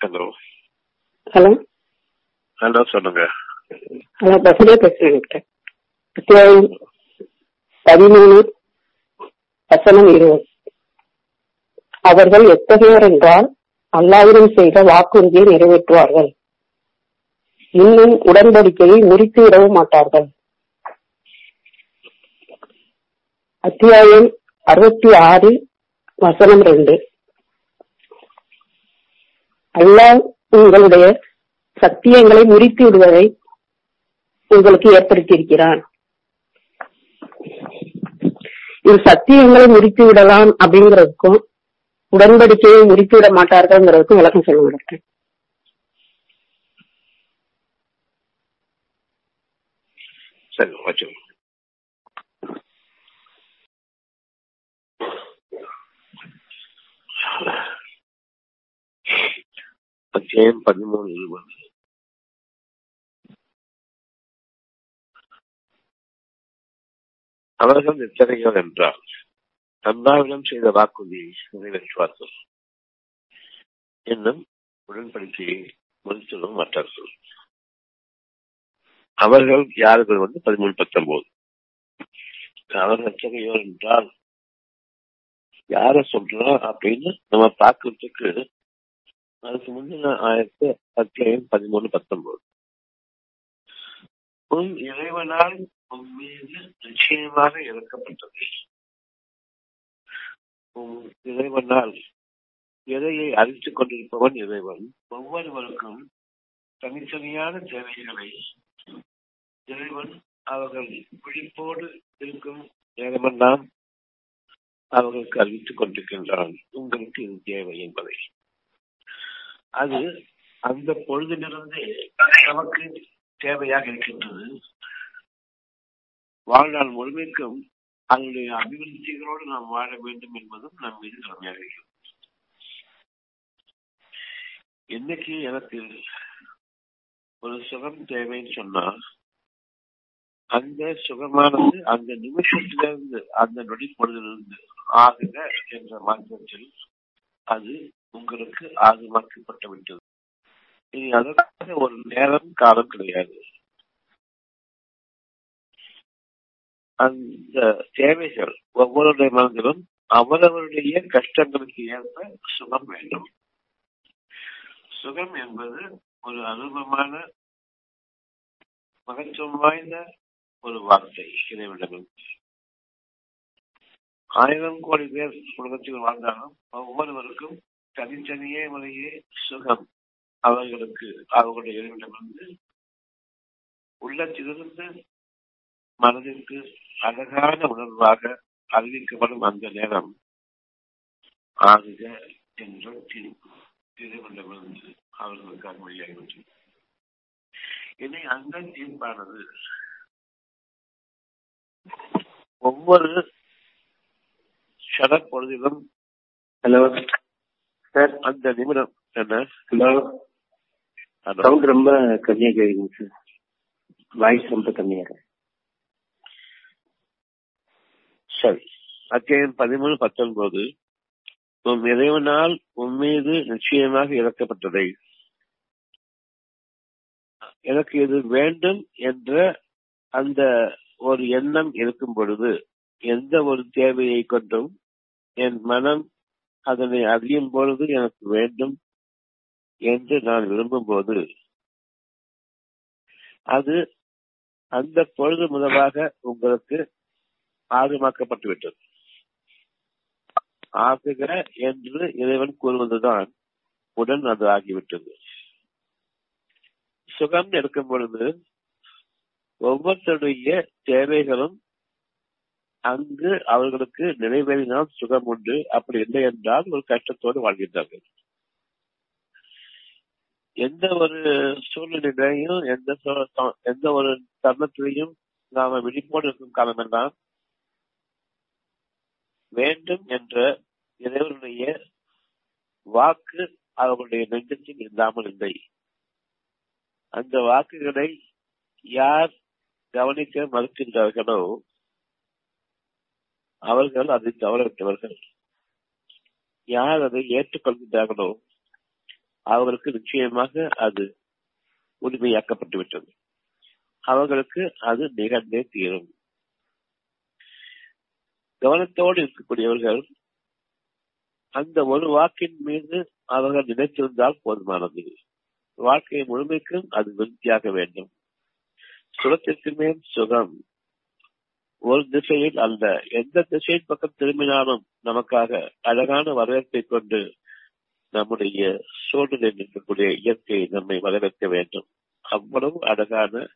Hello hello hello சொல்லுங்க. Hello பசுலே பேசுறேன் பதிமூணு வசனம் இருபது. அவர்கள் எத்தகையோர் என்றால் அல்லாவிடம் செய்த வாக்குறுதியை நிறைவேற்றுவார்கள். இன்னும் உடன்படிக்கையை முறித்து விடவும் மாட்டார்கள். அத்தியாயம் அறுபத்தி ஆறு வசனம் ரெண்டு. அல்லாஹ் உங்களுடைய சத்தியங்களை முறித்து விடுவதை உங்களுக்கு ஏற்படுத்தியிருக்கிறான். இது சத்தியங்களை முறித்து விடலாம் அப்படிங்கிறதுக்கும் உடன்படிக்கையை முறித்து விட மாட்டார்கள்ங்கிறதுக்கும் விளக்கம் சொல்ல மாட்டேன் சரி வச்சு அத்தியாயம் பதிமூணு இருபது அவர்கள் எத்தனையோர் என்றால் அல்லாவிடம் செய்த வாக்குறுதியை நிறைவேற்றுவார்கள் இன்னும் உடன்படிக்கையை முடித்திடும் மாட்டார்கள் அவர்கள் யார்கள் வந்து பதிமூணு பத்தொன்பது? அவர்கள் எத்தகையோர் என்றால் யார சொல்றோம் அப்படின்னு நம்ம பார்க்கறதுக்கு அதுக்கு முன்ன ஆயிரத்தி அத்தியாயம் பதிமூணு பத்தொன்பது. உன் இறைவனால் உன் மீது நிச்சயமாக இறக்கப்பட்டது. உன் இறைவனால் இறையை அறித்துக் கொண்டிருப்பவன் இறைவன். ஒவ்வொருவருக்கும் தனித்தனியான தேவைகளை இறைவன் அவர்கள் விழிப்போடு இருக்கும் நேரமெல்லாம் அவர்களுக்கு அறிவித்துக் கொண்டிருக்கின்றான். உங்களுக்கு இது தேவை என்பதை. அது அந்த பொழுதிலிருந்து நமக்கு தேவையாக இருக்கின்றது. வாழ்நாள் முழுமைக்கும் அதனுடைய அபிவிருத்திகளோடு நாம் வாழ வேண்டும் என்பதும் நம் மீது கடமையாக இருக்கிறது. இன்னைக்கு எனக்கு ஒரு சுகம் தேவைன்னு சொன்னா அந்த சுகமானது அந்த நிமிஷத்திலிருந்து அந்த நொடி பொழுதிலிருந்து ஆகுக என்ற மாற்றத்தில் அது உங்களுக்கு ஆகுமாக்கப்பட்டு விட்டது இனி அதற்காக ஒரு நேரம் காலம் கிடையாது. அந்த தேவைகள் ஒவ்வொருடைய மனதிலும் அவரவருடைய கஷ்டங்களுக்கு ஏற்ப சுகம் வேண்டும். சுகம் என்பது ஒரு அனுபவமான மகத்துவம் வாய்ந்த ஒரு வார்த்தை இறைவனிடமிருந்து. ஆயிரம் கோடி பேர் உலகத்தில் வாழ்ந்தாலும் ஒவ்வொருவருக்கும் தனித்தனியே முறையே சுகம் அவர்களுக்கு அவர்களுடைய இறைவனிடமிருந்து உள்ளத்திலிருந்து மனதிற்கு அழகான உணர்வாக அறிவிக்கப்படும் அந்த நேரம் ஆகுக என்ற தீர்ப்பு இறைவனிடமிருந்து அவர்களுக்கு வழியாகிவிட்டது. இனி அந்த தீர்ப்பானது ஒவ்வொரு சடப்பொழுதிலும் பொழுதிலும் சார் அந்த நிமிடம் என்ன? ஹலோ. சவுண்ட் ரொம்ப கம்மியா கேக்குதுங்க சார். வாய்ஸ் ரொம்ப கம்மியா இருக்கு சரி. அத்தியாயம் பதிமூணு பத்தொன்பது. உன் இறைவனால் உன் மீது நிச்சயமாக இறக்கப்பட்டதை. எனக்கு இது வேண்டும் என்ற அந்த ஒரு எண்ணம் இருக்கும் பொழுது எந்த ஒரு தேவையை கொண்டும் என் மனம் அதனை அறியும் பொழுது எனக்கு வேண்டும் என்று நான் விரும்பும் போது அது அந்த பொழுது முதலாக உங்களுக்கு ஆகமாக்கப்பட்டு விட்டது ஆகுக என்று இறைவன் கூறுவதுதான் உடன் அது ஆகிவிட்டது. சுகம் இருக்கும் பொழுது ஒவ்வொருத்தருடைய தேவைகளும் அங்கு அவர்களுக்கு நிறைவேறினால் சுகம் உண்டு. அப்படி இல்லை என்றால் ஒரு கஷ்டத்தோடு வாழ்கின்றார்கள். எந்த ஒரு சூழ்நிலையிலையும் எந்த எந்த ஒரு தருணத்திலையும் நாம விழிப்போடு இருக்கும் காலமெல்லாம் வேண்டும் என்ற இறைவனுடைய வாக்கு அவர்களுடைய நெஞ்சத்தில் இல்லாமல் இல்லை. அந்த வாக்குகளை யார் கவனிக்க மறுக்கின்றார்களோ அவர்கள் அதை கவலைப்பட்டவர்கள். யார் அதை ஏற்றுக்கொள்கிறார்களோ அவர்களுக்கு நிச்சயமாக அது உரிமையாக்கப்பட்டு விட்டது அவர்களுக்கு அது நிகழ்ந்தே தீரும். கவனத்தோடு இருக்கக்கூடியவர்கள் அந்த ஒரு வாக்கின் மீது அவர்கள் நினைத்திருந்தால் போதுமானது. வாழ்க்கையை முழுமைக்கும் அது விருத்தியாக வேண்டும். சுகத்திற்கு மேல் சுகம் ஒரு திசையில் அல்ல. எந்த திசையின் பக்கம் திரும்பினாலும் நமக்காக அழகான வரவேற்பை கொண்டு நம்முடைய சூழ்நிலையில் இருக்கக்கூடிய இயற்கையை நம்மை வரவேற்க வேண்டும். அவ்வளவு அழகான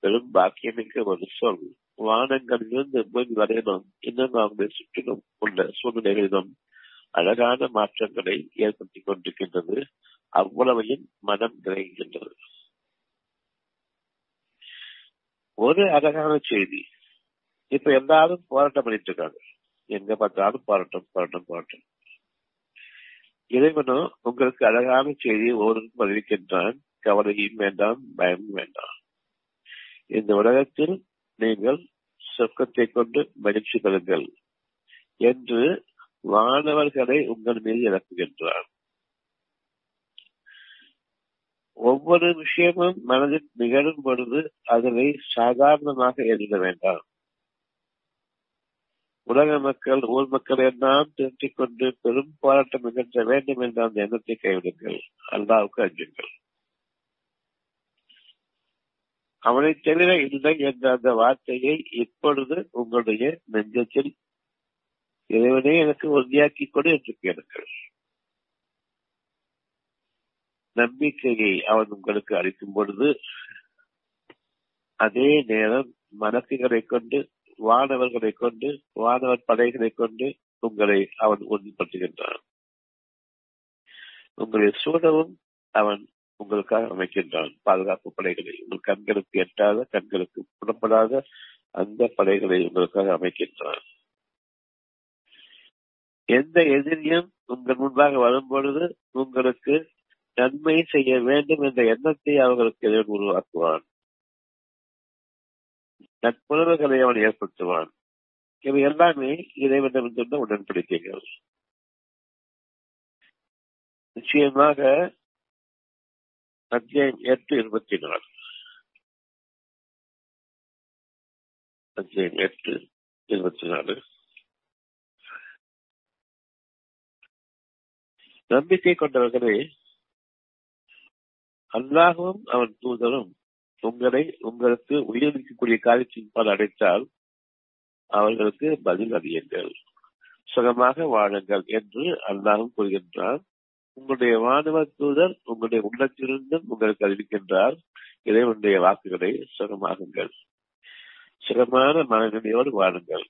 பெரும் பாக்கியமிக்க ஒரு சொல். வானங்களிலிருந்து பூமி வரையிலும் இன்னும் அவங்களை சுற்றிலும் உள்ள சூழ்நிலைகளிலும் அழகான மாற்றங்களை ஏற்படுத்தி கொண்டிருக்கின்றது. அவ்வளவையும் மனம் நிறைகின்றது ஒரு அழகான செய்தி. இப்ப எல்லாரும் போராட்டம் பண்ணிட்டு இருக்காங்க. எங்க பார்த்தாலும் போராட்டம் போராட்டம் போராட்டம். இறைவனும் உங்களுக்கு அழகான செய்தியை ஒவ்வொருக்கும் அறிவிக்கின்றான் கவலையும் வேண்டாம் பயமும் வேண்டாம். இந்த உலகத்தில் நீங்கள் சொர்க்கத்தை கொண்டு மகிழ்ச்சி பெறுங்கள் என்று வானவர்களை உங்கள் மீது இறக்குகின்றான் ஒவ்வொரு விஷயமும் மனதில் நிகழும் பொழுது அதனை சாதாரணமாக எழுத வேண்டாம். உலக மக்கள் ஊர் மக்கள் எல்லாம் திருத்திக் கொண்டு பெரும் போராட்டம் நிகழ்த்த வேண்டும் என்ற அந்த எண்ணத்தை கைவிடுங்கள். அல்லாவுக்கு அஞ்சுங்கள். அவனை தவிர இல்லை என்ற அந்த வார்த்தையை இப்பொழுது உங்களுடைய நெஞ்சத்தில் இறைவனே எனக்கு உறுதியாக்கி கொடு என்று கேளுங்கள். நம்பிக்கையை அவன் உங்களுக்கு அளிக்கும் பொழுது அதே நேரம் மனசுகளை கொண்டு வானவர்களை கொண்டு வானவர் படைகளை கொண்டு உங்களை அவன் உறுதிப்படுத்துகின்றான். உங்களை சூழவும் அவன் உங்களுக்காக அமைக்கின்றான். பாதுகாப்பு படைகளை உங்கள் கண்களுக்கு எட்டாத கண்களுக்கு புறப்படாத அந்த படைகளை உங்களுக்காக அமைக்கின்றான். எந்த எதிரியும் உங்கள் முன்பாக வரும்பொழுது உங்களுக்கு நன்மை செய்ய வேண்டும் என்ற எண்ணத்தை அவர்களுக்கு எதிர் உருவாக்குவான் நட்புறவுகளை அவன் ஏற்படுத்துவான். இவை எல்லாமே இறைவனிடமிருந்த உடன்படிக்கைகள். நிச்சயமாக அத்தியாயம் எட்டு இருபத்தி நாலு. அத்தியாயம் எட்டு இருபத்தி நாலு. நம்பிக்கை கொண்டவர்களே அல்லாகவும் அவன் தூதரும் உங்களை உங்களுக்கு உயிரிழக்கக்கூடிய காரியத்தின் பால் அடைத்தால் அவர்களுக்கு பதில் அறியுங்கள். சுகமாக வாழுங்கள் என்று அல்லாஹும் கூறுகின்றார் உங்களுடைய வானவ தூதர் உங்களுடைய உள்ளத்திலிருந்தும் உங்களுக்கு அறிவிக்கின்றார். இறைவனுடைய வாக்குகளை சுகமாகுங்கள் சுகமான மனநிலையோடு வாழுங்கள்.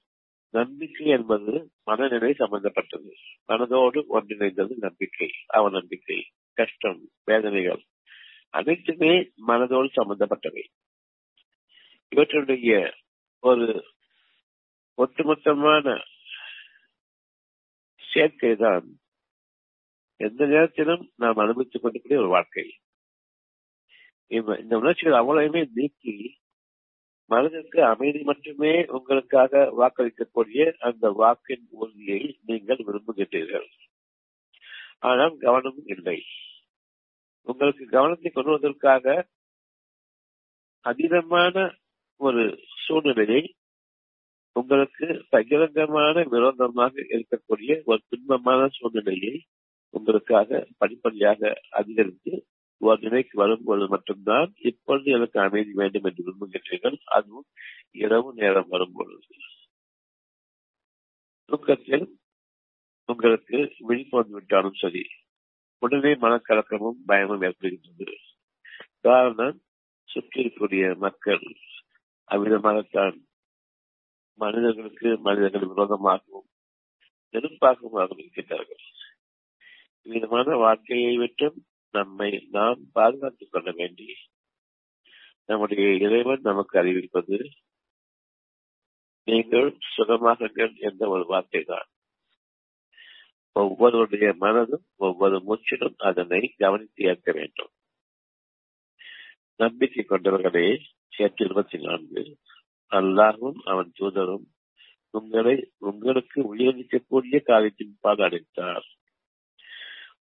நம்பிக்கை என்பது மனநிலை சம்பந்தப்பட்டது. மனதோடு ஒன்றிணைந்தது நம்பிக்கை. அவ நம்பிக்கை கஷ்டம் வேதனைகள் அனைத்துமே மனதோடு சம்பந்தப்பட்டவை. இவற்றுடைய ஒரு ஒட்டுமொத்தமான சேர்க்கை தான் எந்த நேரத்திலும் நாம் அனுபவித்துக் கொண்டிருக்கிற ஒரு வாழ்க்கை. இந்த உணர்ச்சிகள் அவ்வளவுமே நீக்கி மனதிற்கு அமைதி மட்டுமே உங்களுக்காக வாக்களிக்கக்கூடிய அந்த வாக்கின் உறுதியை நீங்கள் விரும்புகின்றீர்கள். ஆனால் கவனமும் இல்லை. உங்களுக்கு கவனத்தை கொண்டு வருவதற்காக அதீதமான ஒரு சூழ்நிலையை உங்களுக்கு பகிரங்கமான விரோதமாக இருக்கக்கூடிய ஒரு துன்பமான சூழ்நிலையை உங்களுக்காக படிப்படியாக அதிகரித்து ஒரு நிலைக்கு வரும்போது மட்டும்தான் இப்பொழுது எனக்கு அமைதி வேண்டும் என்று விரும்புகின்றீர்கள். அதுவும் இரவு நேரம் வரும்பொழுது தூக்கத்தில் உங்களுக்கு விழிப்பு விட்டாலும் சரி உடனே மனக்கலக்கமும் பயமும் ஏற்படுகின்றது. காரணம் சுற்றி இருக்கக்கூடிய மக்கள் அவ்விதமாகத்தான் மனிதர்களுக்கு மனிதர்கள் விரோதமாகவும் நெருப்பாகவும் இருக்கின்றார்கள். விதமான வாழ்க்கையை விட்டும் நம்மை நாம் பாதுகாத்துக் கொள்ள வேண்டி நம்முடைய இறைவன் நமக்கு அறிவிப்பது நீங்கள் சுகமாகுங்கள் என்ற ஒரு வார்த்தை தான் ஒவ்வொருவருடைய மனதும் ஒவ்வொரு மூச்சிலும் அதனை கவனித்து ஏற்க வேண்டும். நம்பிக்கை கொண்டவர்களே எட்டு இருபத்தி நான்கு. அல்லாஹும் அவன் தூதரும் உங்களை உங்களுக்கு உயிரிழக்கக்கூடிய காரியத்தின் பால் அடைத்தார்.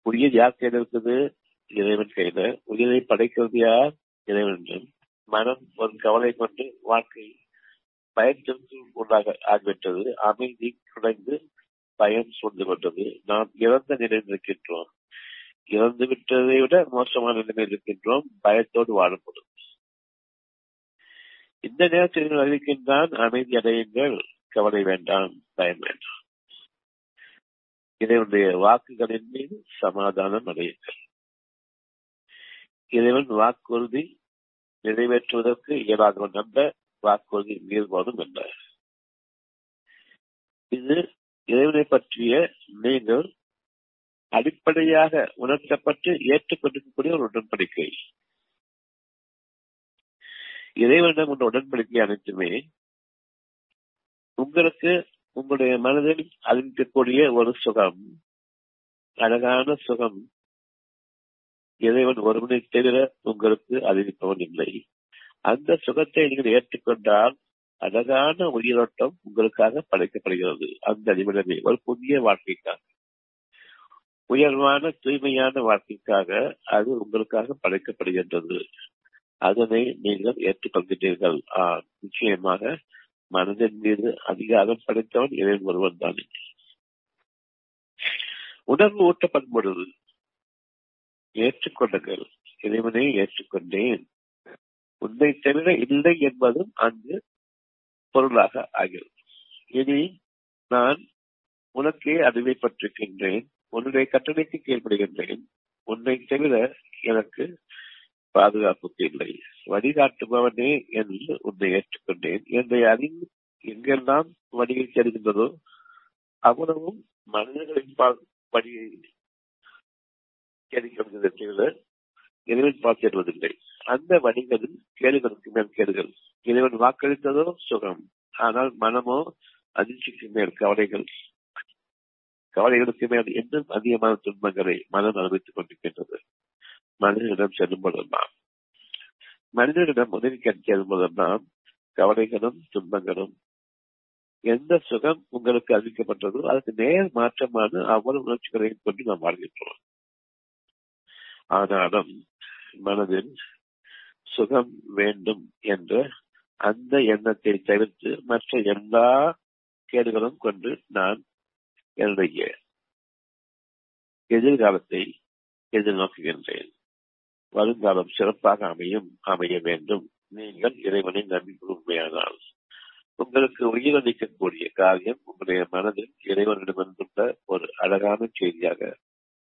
உயிர் யார் கையில் இருக்குது இறைவன் கையில உயிரை படைக்கிறது யார்? இறைவன் மனம் ஒரு கவலை கொண்டு வாழ்க்கை பயன் உண்டாக ஆகிவிட்டது. அமைதி குறைந்து பயம் சூழ்ந்து கொண்டது நாம் இறந்த நிலையில் இருக்கின்றோம். இறந்து விட்டதை விட மோசமான நிலையில் இருக்கின்றோம். பயத்தோடு வாழப்படும் இந்த நேரத்தில் அறிவிக்கின்றான் அமைதி அடையுங்கள். கவலை வேண்டாம். பயம் வேண்டாம். இறைவனுடைய வாக்குகளின் மீது சமாதானம் அடையுங்கள். இறைவன் வாக்குறுதி நிறைவேற்றுவதற்கு இயலாதவன் நம்ப வாக்குறுதி மீறுவதும் அல்ல. இது இறைவனை பற்றிய நீங்கள் அடிப்படையாக உணர்த்தப்பட்டு ஏற்றுக்கொண்டிருக்கக்கூடிய ஒரு உடன்படிக்கை. இறைவனிடம் உள்ள உடன்படிக்கை அனைத்துமே உங்களுக்கு உங்களுடைய மனதில் அறிவிக்கக்கூடிய ஒரு சுகம் அழகான சுகம். இறைவன் ஒருவனை தவிர உங்களுக்கு அறிவிப்பவன் இல்லை. அந்த சுகத்தை நீங்கள் ஏற்றுக்கொண்டால் அழகான உயிரோட்டம் உங்களுக்காக படைக்கப்படுகிறது. அந்த நிமிடமே ஒரு புதிய வாழ்க்கைக்காக. உயர்வான தூய்மையான வாழ்க்கைக்காக அது உங்களுக்காக படைக்கப்படுகின்றது. அதனை நீங்கள் ஏற்றுக்கொள்கிறீர்கள் நிச்சயமாக மனதின் மீது அதிகாரம் படைத்தவன் இறைவன் ஒருவன் தான். உணர்வு ஊட்டப்படும் பொழுது ஏற்றுக்கொள்ளுங்கள். இறைவனை ஏற்றுக்கொண்டேன். உன்னை தவிர இல்லை என்பதும் அங்கு பொருளாக ஆகிறது. இனி நான் உனக்கே அறிவைப்பட்டிருக்கின்றேன் உன்னுடைய கட்டளைக்கு கீழ்படுகின்றேன் உன்னை தவிர எனக்கு பாதுகாப்புக்கு இல்லை. வழிகாட்டுபவனே என்று உன்னை ஏற்றுக்கொண்டேன். என்னை அறிந்து எங்கெல்லாம் வழியை தெரிகின்றதோ அவ்வளவும் மனிதர்களின் பால் வழியை தெரிகிறது தவிர இறைவன் பால் அந்த வழிகளில் கேடுகளுக்கு மேல் கேடுகள். இறைவன் வாக்களித்ததோ சுகம். ஆனால் மனமோ அதிர்ச்சிக்கு மேல் கவலைகள். கவலைகளுக்கு மேல் இன்னும் அதிகமான துன்பங்களை மனம் அனுபவித்துக் கொண்டிருக்கின்றது. மனிதனிடம் செல்லும் போதெல்லாம் மனிதனிடம் உதவி செல்லும் போதெல்லாம் கவலைகளும் துன்பங்களும் எந்த சுகம் உங்களுக்கு அறிவிக்கப்பட்டதோ அதுக்கு நேர் மாற்றமான அவ்வளவு உணர்ச்சிகளையும் கொண்டு நாம் வாழ்கின்றோம். ஆனாலும் மனதில் சுகம் வேண்டும் என்ற அந்த எண்ணத்தை தவிர்த்து மற்ற எல்லா கேடுகளும் கொண்டு நான் என்னுடைய எதிர்காலத்தை எதிர்நோக்குகின்றேன். வருங்காலம் சிறப்பாக அமையும் அமைய வேண்டும். நீங்கள் இறைவனை நம்பிக்கை உண்மையானால். உங்களுக்கு உயிரளிக்கக்கூடிய காரியம் உங்களுடைய மனதில் இறைவனிடமிருந்துள்ள ஒரு அழகான செய்தியாக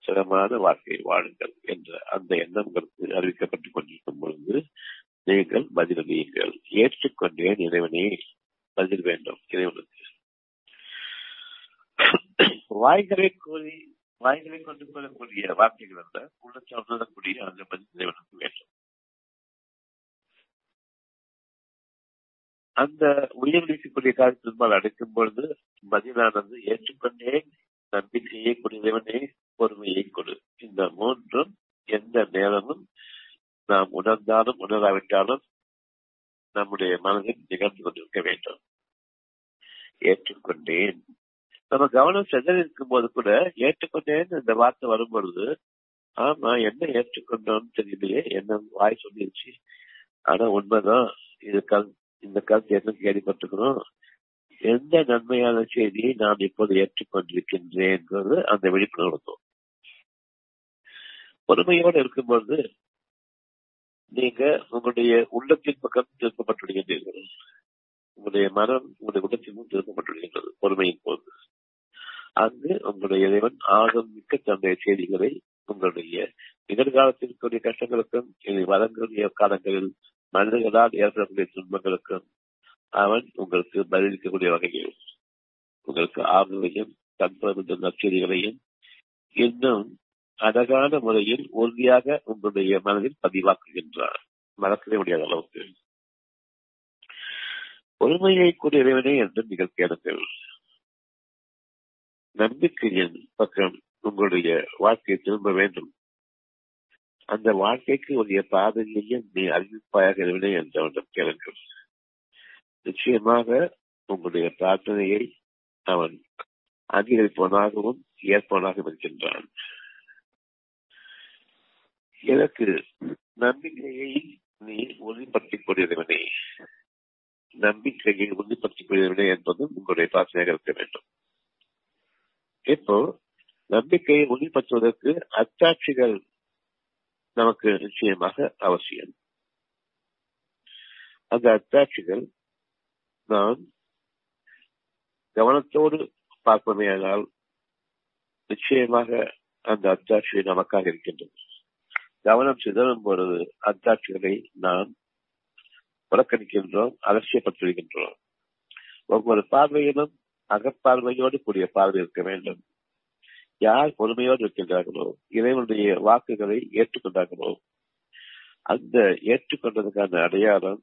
சிரமமான வாழ்க்கையை வாழுங்கள் என்ற அந்த எண்ணம் உங்களுக்கு அறிவிக்கப்பட்டுக் கொண்டிருக்கும் பொழுது நீங்கள் பதிலளியுங்கள். ஏற்றுக்கொண்டேன் இறைவனே பதில் வேண்டும். இறைவனுக்கு. வாய்களை கூறி வாய்களை கொண்டு கொள்ளக்கூடிய வார்த்தைகள் அல்ல உள்ளத்தை உணரக்கூடிய அந்த பதில் இறைவனுக்கு வேண்டும். அந்த உயிர் உயிரிழக்கக்கூடிய காரியத்தின்பால் அடைக்கும் பொழுது பதிலானது ஏற்றுக்கொண்டேன் நம்பிக்கையை கொடியவனே பொறுமையை கொடு. இந்த மூன்றும் எந்த நேரமும் நாம் உணர்ந்தாலும் உணராவிட்டாலும் நம்முடைய மனதில் நிகழ்ந்து கொண்டிருக்க வேண்டும். ஏற்றுக்கொண்டேன். நம்ம கவனம் செதறி இருக்கும் போது கூட ஏற்றுக்கொண்டேன் இந்த வார்த்தை வரும்பொழுது ஆமா என்ன ஏற்றுக்கொண்டோம்னு தெரியலையே என்ன வாய் சொல்லிருச்சு. ஆனா உண்மைதான். இது கல் இந்த கருத்து என்ன கேள்விப்பட்டிருக்கிறோம். எந்த நன்மையான செய்தியை நான் இப்போது ஏற்றுக்கொண்டிருக்கின்றேன் அந்த விழிப்புணர்வு பொறுமையோடு இருக்கும்போது நீங்க உங்களுடைய உள்ளத்தின் பக்கம் திருப்பப்பட்டுள்ளீர்கள். உங்களுடைய மனம் உங்களுடைய உள்ளத்தின் முன் பொறுமையின் போது. அங்கு உங்களுடைய இறைவன் ஆர்வம் மிக்க தன்னுடைய செய்திகளை உங்களுடைய நிகழ்காலத்திற்குரிய கஷ்டங்களுக்கும் இனி வரக்கூடிய காலங்களில் மனிதர்களால் ஏற்படக்கூடிய துன்பங்களுக்கும் அவன் உங்களுக்கு பதிலளிக்கக்கூடிய வகையில் உங்களுக்கு ஆர்வங்களையும் தன்புற நற்செய்திகளையும் இன்னும் அழகான முறையில் உறுதியாக உங்களுடைய மனதில் பதிவாக்குகின்றார் மறக்கவே முடியாத அளவுக்கு. பொறுமையை கூடிய இறைவனே என்று நீங்கள் கேளுங்கள். நம்பிக்கையின் பக்கம் உங்களுடைய வாழ்க்கையை திரும்ப வேண்டும். அந்த வாழ்க்கைக்கு உரிய பாதையையும் நீ அறிவிப்பாயாக இறைவனே என்றவனிடம் கேளுங்கள். நிச்சயமாக உங்களுடைய பிரார்த்தனையை அவன் அங்கீகரிப்பவனாகவும் ஏற்பவனாகவும் இருக்கின்றான். எனக்கு நம்பிக்கையை நீ உறுதிப்படுத்திக் கொண்டிருவனே நம்பிக்கையை உறுதிப்படுத்திக் கொண்டிருவனே என்பது உங்களுடைய பிரார்த்தனையாக இருக்க வேண்டும். இப்போ நம்பிக்கையை உறுதிப்படுத்துவதற்கு அத்தாட்சிகள் நமக்கு நிச்சயமாக அவசியம். அந்த அத்தாட்சிகள் நான் கவனத்தோடு பார்ப்போமேயானால் நிச்சயமாக அந்த அத்தாட்சி நமக்காக இருக்கின்றது. கவனம் சிதறும் பொழுது அத்தாட்சிகளை நாம் புறக்கணிக்கின்றோம் அலட்சியப்படுத்துகின்றோம் ஒவ்வொரு பார்வையிலும் அகப்பார்வையோடு கூடிய பார்வை இருக்க வேண்டும். யார் பொறுமையோடு இருக்கின்றார்களோ இறைவனுடைய வாக்குகளை ஏற்றுக்கொண்டார்களோ அந்த ஏற்றுக்கொண்டதுக்கான அடையாளம்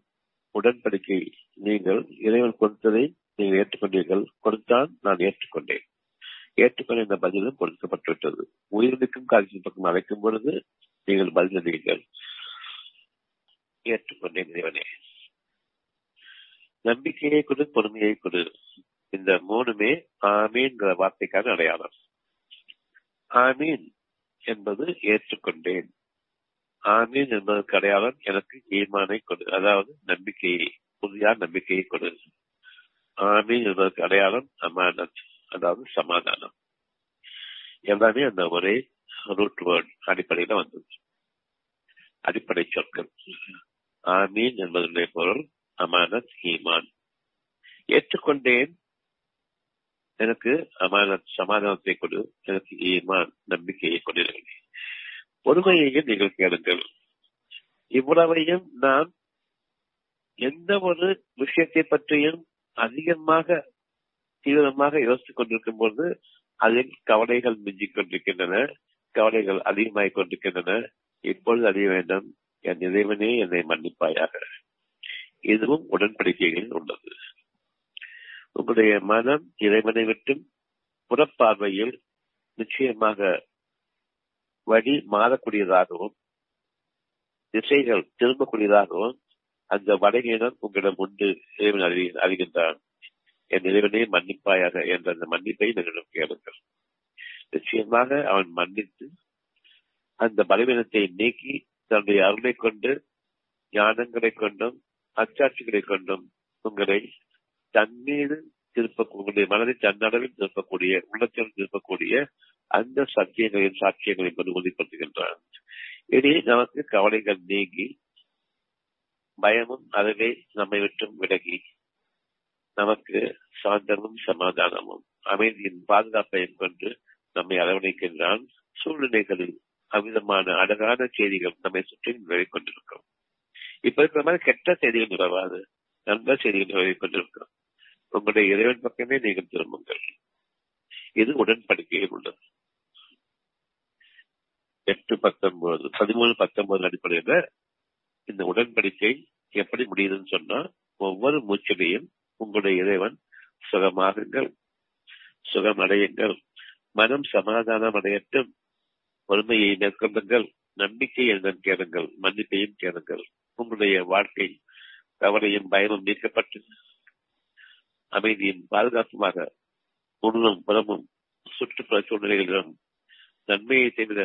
உடன்படிக்கை நீங்கள் இறைவன் கொடுத்ததை நீங்கள் ஏற்றுக்கொண்டீர்கள். கொடுத்தான் நான் ஏற்றுக்கொண்டேன். ஏற்றுக்கொண்ட இந்த பதிலும் கொடுக்கப்பட்டுவிட்டது. உயிரிழக்கும் காட்சியின் பக்கம் அழைக்கும் பொழுது நீங்கள் பதிலளிங்கள் ஏற்றுக்கொண்டேன் இறைவனே. நம்பிக்கையை கொடு பொறுமையை கொடு. இந்த மூணுமே ஆமீன்கிற வார்த்தைக்கான அடையாளம். ஆமீன் என்பது ஏற்றுக்கொண்டேன். ஆமீன் என்பதற்கு அடையாளம் எனக்கு ஈமானை கொடு. அதாவது நம்பிக்கையை புதிய நம்பிக்கையை கொடு. ஆமீன் என்பதற்கு அடையாளம் அமானத் அதாவது சமாதானம். எல்லாமே அந்த ஒரே ரூட் வேர்ட் அடிப்படையில வந்தது. அடிப்படை சொற்கள். ஆமீன் என்பதனுடைய பொருள் அமானத் ஈமான். ஏற்றுக்கொண்டேன். எனக்கு அமானத் சமாதானத்தை கொடு. எனக்கு ஈமான் நம்பிக்கையை கொண்டிருக்கிறேன் பொறுமையையும் நீங்கள் கேளுங்கள். இவ்வளவையும் நாம் எந்த ஒரு விஷயத்தை பற்றியும் அதிகமாக தீவிரமாக யோசித்துக் கொண்டிருக்கும் போது அதில் கவலைகள் மிஞ்சிக் கொண்டிருக்கின்றன கவலைகள் அதிகமாகிக் கொண்டிருக்கின்றன. இப்பொழுது அறிய வேண்டும் என் இறைவனே என்னை மன்னிப்பாயாக. இதுவும் உடன்படிக்கைகளில் உள்ளது. உங்களுடைய மனம் இறைவனை விட்டும் புறப்பார்வையில் நிச்சயமாக வழி மாறக்கூடியதாகவும் திசைகள் திரும்பக்கூடியதாகவும் அந்த வடகீனம் உங்களிடம் உண்டு இறைவன் அறி அறிகின்றான். என் இறைவனே மன்னிப்பாயாக என்ற அந்த மன்னிப்பை நீங்களும் கேளுங்கள். நிச்சயமாக அவன் மன்னித்து அந்த பலவீனத்தை நீக்கி தன்னுடைய அருளை கொண்டு ஞானங்களை கொண்டும் அச்சாட்சிகளை கொண்டும் உங்களை தன்மீது திருப்ப உங்களுடைய மனதை தன்னளவில் திருப்பக்கூடிய உள்ளத்தில் திருப்பக்கூடிய அந்த சத்தியங்களின் சாட்சியங்களை உறுதிப்படுத்துகின்றார் உறுதிப்படுத்துகின்றான் இனி நமக்கு கவலைகள் நீங்கி பயமும் அறவே நம்மை விட்டும் விலகி நமக்கு சாந்தமும் சமாதானமும் அமைதியின் பாதுகாப்பையும் கொண்டு நம்மை அரவணைக்கின்றான். சூழ்நிலைகளில் அவ்விதமான அழகான செய்திகள் நம்மை சுற்றி நிலவிக் கொண்டிருக்கும். இப்ப இருக்கிற மாதிரி கெட்ட செய்திகள் நிலவாது. நல்ல செய்திகள் நிலவிக் கொண்டிருக்கும். உங்களுடைய இறைவன் பக்கமே நீங்கள் திரும்புங்கள். இது உடன்படிக்கையில் உள்ளது. எட்டு பத்தொன்பது பதிமூணு பத்தொன்பது அடிப்படையில இந்த உடன்படிக்கை எப்படி முடியுதுன்னு சொன்னா ஒவ்வொரு மூச்சிலையும் உங்களுடைய இறைவன் சுகமாகுங்கள் சுகம் அடையுங்கள் மனம் சமாதானம் அடையட்டும் பொறுமையை மேற்கொள்ளுங்கள் நம்பிக்கை என்னும் கேளுங்கள் மன்னிப்பையும் கேளுங்கள். உங்களுடைய வாழ்க்கை கவலையும் பயமும் நீக்கப்பட்டு அமைதியும் பாதுகாப்புமாக உண்ணும் புறமும் சுற்றுப்புற சூழ்நிலைகளிலும் நன்மையை தவிர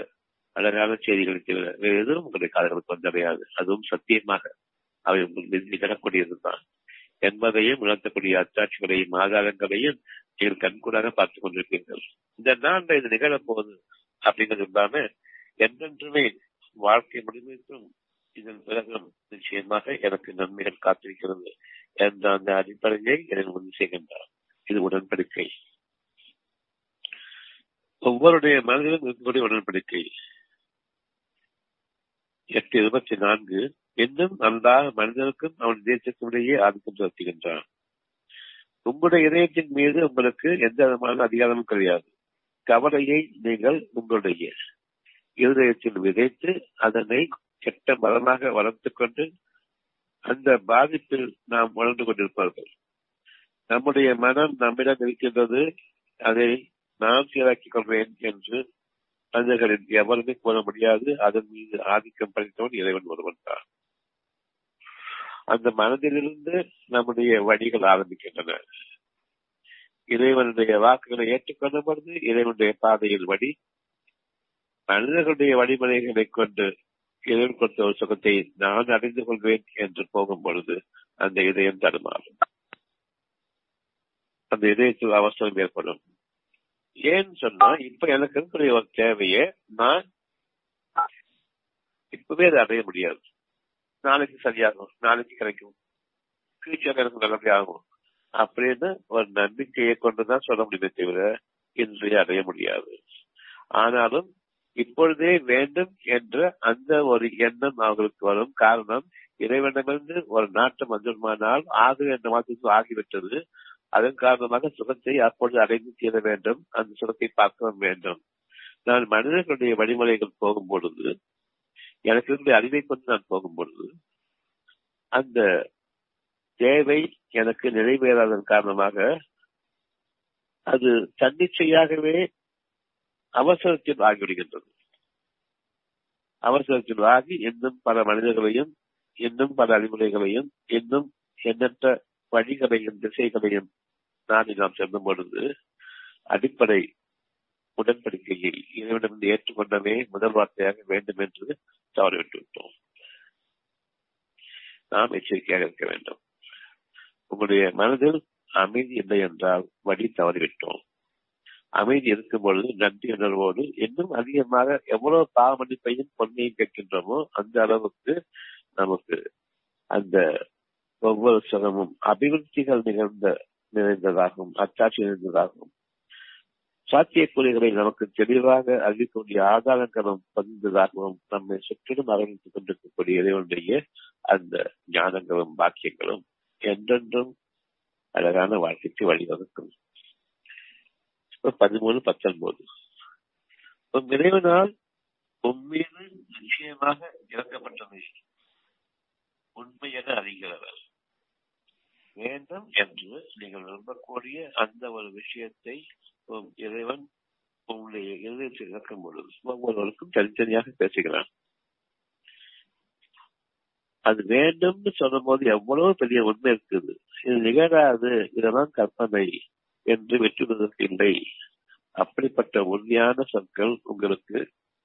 அழகான செய்திகளை தவிர வேறு எதுவும் உங்களுடைய காதலுக்கு வந்தடையாது. அதுவும் சத்தியமாக அவை உங்களுக்கு நிகழக்கூடியதுதான். என்பதையும் உணர்த்தக்கூடிய அச்சாட்சிகளையும் ஆதாரங்களையும் நீங்கள் கண்கூடாக பார்த்துக் கொண்டிருப்பீர்கள். இந்த நாள்ல இது நிகழப்போகுது அப்படிங்கிறது இல்லாம என்றென்றுமே வாழ்க்கை முடிவிற்கும் இதன் பிறகும் நிச்சயமாக எனக்கு நன்மைகள் காத்திருக்கிறது என்ற அந்த அடிப்படையை எனக்கு உறுதி செய்கின்றார். இது உடன்படிக்கை. ஒவ்வொருடைய மனதிலும் இருக்கக்கூடிய உடன்படிக்கை. எட்டு இருபத்தி நான்கு இன்னும் நன்றாக மனிதனுக்கும் அவன் தேசத்தினுடைய இடையே ஆதிக்கம் செலுத்துகின்றான். உங்களுடைய இதயத்தின் மீது உங்களுக்கு எந்த விதமான அதிகாரமும் கிடையாது. கவலையை நீங்கள் உங்களுடைய இருதயத்தில் விதைத்து அதனை கெட்ட மரமாக வளர்த்துக் கொண்டு அந்த பாதிப்பில் நாம் வளர்ந்து கொண்டிருப்பார்கள். நம்முடைய மனம் நம்மிடம் இருக்கின்றது அதை நான் சீராக்கிக் கொள்வேன் என்று மனிதர்களின் எவருமே கூற முடியாது. அதன் மீது ஆதிக்கம் படைத்தவன் இறைவன் ஒருவன் தான். அந்த மனதிலிருந்து நம்முடைய வழிகள் ஆரம்பிக்கின்றன. இறைவனுடைய வாக்குகளை ஏற்றுக்கொண்ட பொழுது இறைவனுடைய பாதையில் வழி மனிதர்களுடைய வழிமுறைகளை கொண்டு இறைவன் கொடுத்த ஒரு சுகத்தை நான் அறிந்து கொள்வேன் என்று போகும் பொழுது அந்த இதயம் தடுமாறும். அந்த இதயத்தில் அவசரம் ஏற்படும். ஏன்னு சொன்னா இப்ப எனக்கு இருக்கக்கூடிய ஒரு தேவையை நான் இப்பவே அதை அடைய முடியாது. நாளைக்கு சரியாகும் நாளைக்கு கிடைக்கும். ஃபியூச்சர் எனக்கு நல்லபடியாகும் அப்படின்னு ஒரு நம்பிக்கையை கொண்டுதான் சொல்ல முடியுமே தவிர இன்று அடைய முடியாது. ஆனாலும் இப்பொழுதே வேண்டும் என்ற அந்த ஒரு எண்ணம் அவர்களுக்கு வரும். காரணம் இறைவனிடமிருந்து ஒரு நாட்டம் வந்துமானால் ஆகு என்ற வார்த்தைக்கு ஆகிவிட்டது. அதன் காரணமாக சுகத்தை அப்பொழுது அடைந்து தீர வேண்டும் அந்த சுகத்தை பார்க்க வேண்டும். நான் மனிதர்களுடைய வழிமுறைகள் போகும் பொழுது எனக்கு இருக்கக்கூடிய அறிவை கொண்டு நான் போகும் பொழுது அந்த தேவை எனக்கு நிறைவேறாதன் காரணமாக அது தன்னிச்சையாகவே அவசரத்தில் ஆகிவிடுகின்றது. அவசரத்தில் ஆகி இன்னும் பல மனிதர்களையும் இன்னும் பல அறிவுரைகளையும் இன்னும் எண்ணற்ற வழிகளையும் திசைகளையும் நாடி நாம் செல்லும் பொழுது அடிப்படை உடன்படிக்கையில் இறைவனிருந்து ஏற்றுக்கொண்டவே முதல் வார்த்தையாக வேண்டும் என்று தவறிவிட்டு விட்டோம். நாம் எச்சரிக்கையாக இருக்க வேண்டும். உங்களுடைய மனதில் அமைதி இல்லை என்றால் வழி தவறிவிட்டோம். அமைதி இருக்கும் பொழுது நன்றி உணர்வோடு இன்னும் அதிகமாக எவ்வளவு பாவமன்னிப்பையும் பொன்மையும் கேட்கின்றோமோ அந்த அளவுக்கு நமக்கு அந்த ஒவ்வொரு சுகமும் அபிவிருத்திகள் நிகழ்ந்த நிறைந்ததாகும் அச்சாட்சி நிறைந்ததாகும் சாத்தியக்கூறிகளை நமக்கு தெளிவாக அறிவிக்கக்கூடிய ஆதாரங்களும் பதிந்ததாகவும் நம்மை சுற்றிலும் அரவணைத்துக் கொண்டிருக்கக்கூடிய இறைவனுடைய அந்த ஞானங்களும் பாக்கியங்களும் என்றென்றும் அழகான வாழ்க்கைக்கு வழிவகுக்கும். பதிமூணு பத்தொன்பது. இறைவனால் உண்மையில நிச்சயமாக இறக்கப்பட்டது உண்மை என அறிகிறவர். வேண்டும் என்று நீங்கள் விரும்பக்கூடிய அந்த ஒரு விஷயத்தை இறைவன் உங்களுடைய இதயத்தில் இறக்கும் பொழுது ஒவ்வொருவருக்கும் தனித்தனியாக பேசுகிறான் அது வேண்டும்னு சொல்லும் போது எவ்வளவு பெரிய உண்மை இருக்குது. இது நிகழாது. இதெல்லாம் கற்பனை என்று வெற்றுவதற்கு இல்லை. அப்படிப்பட்ட உறுதியான சொற்கள் உங்களுக்கு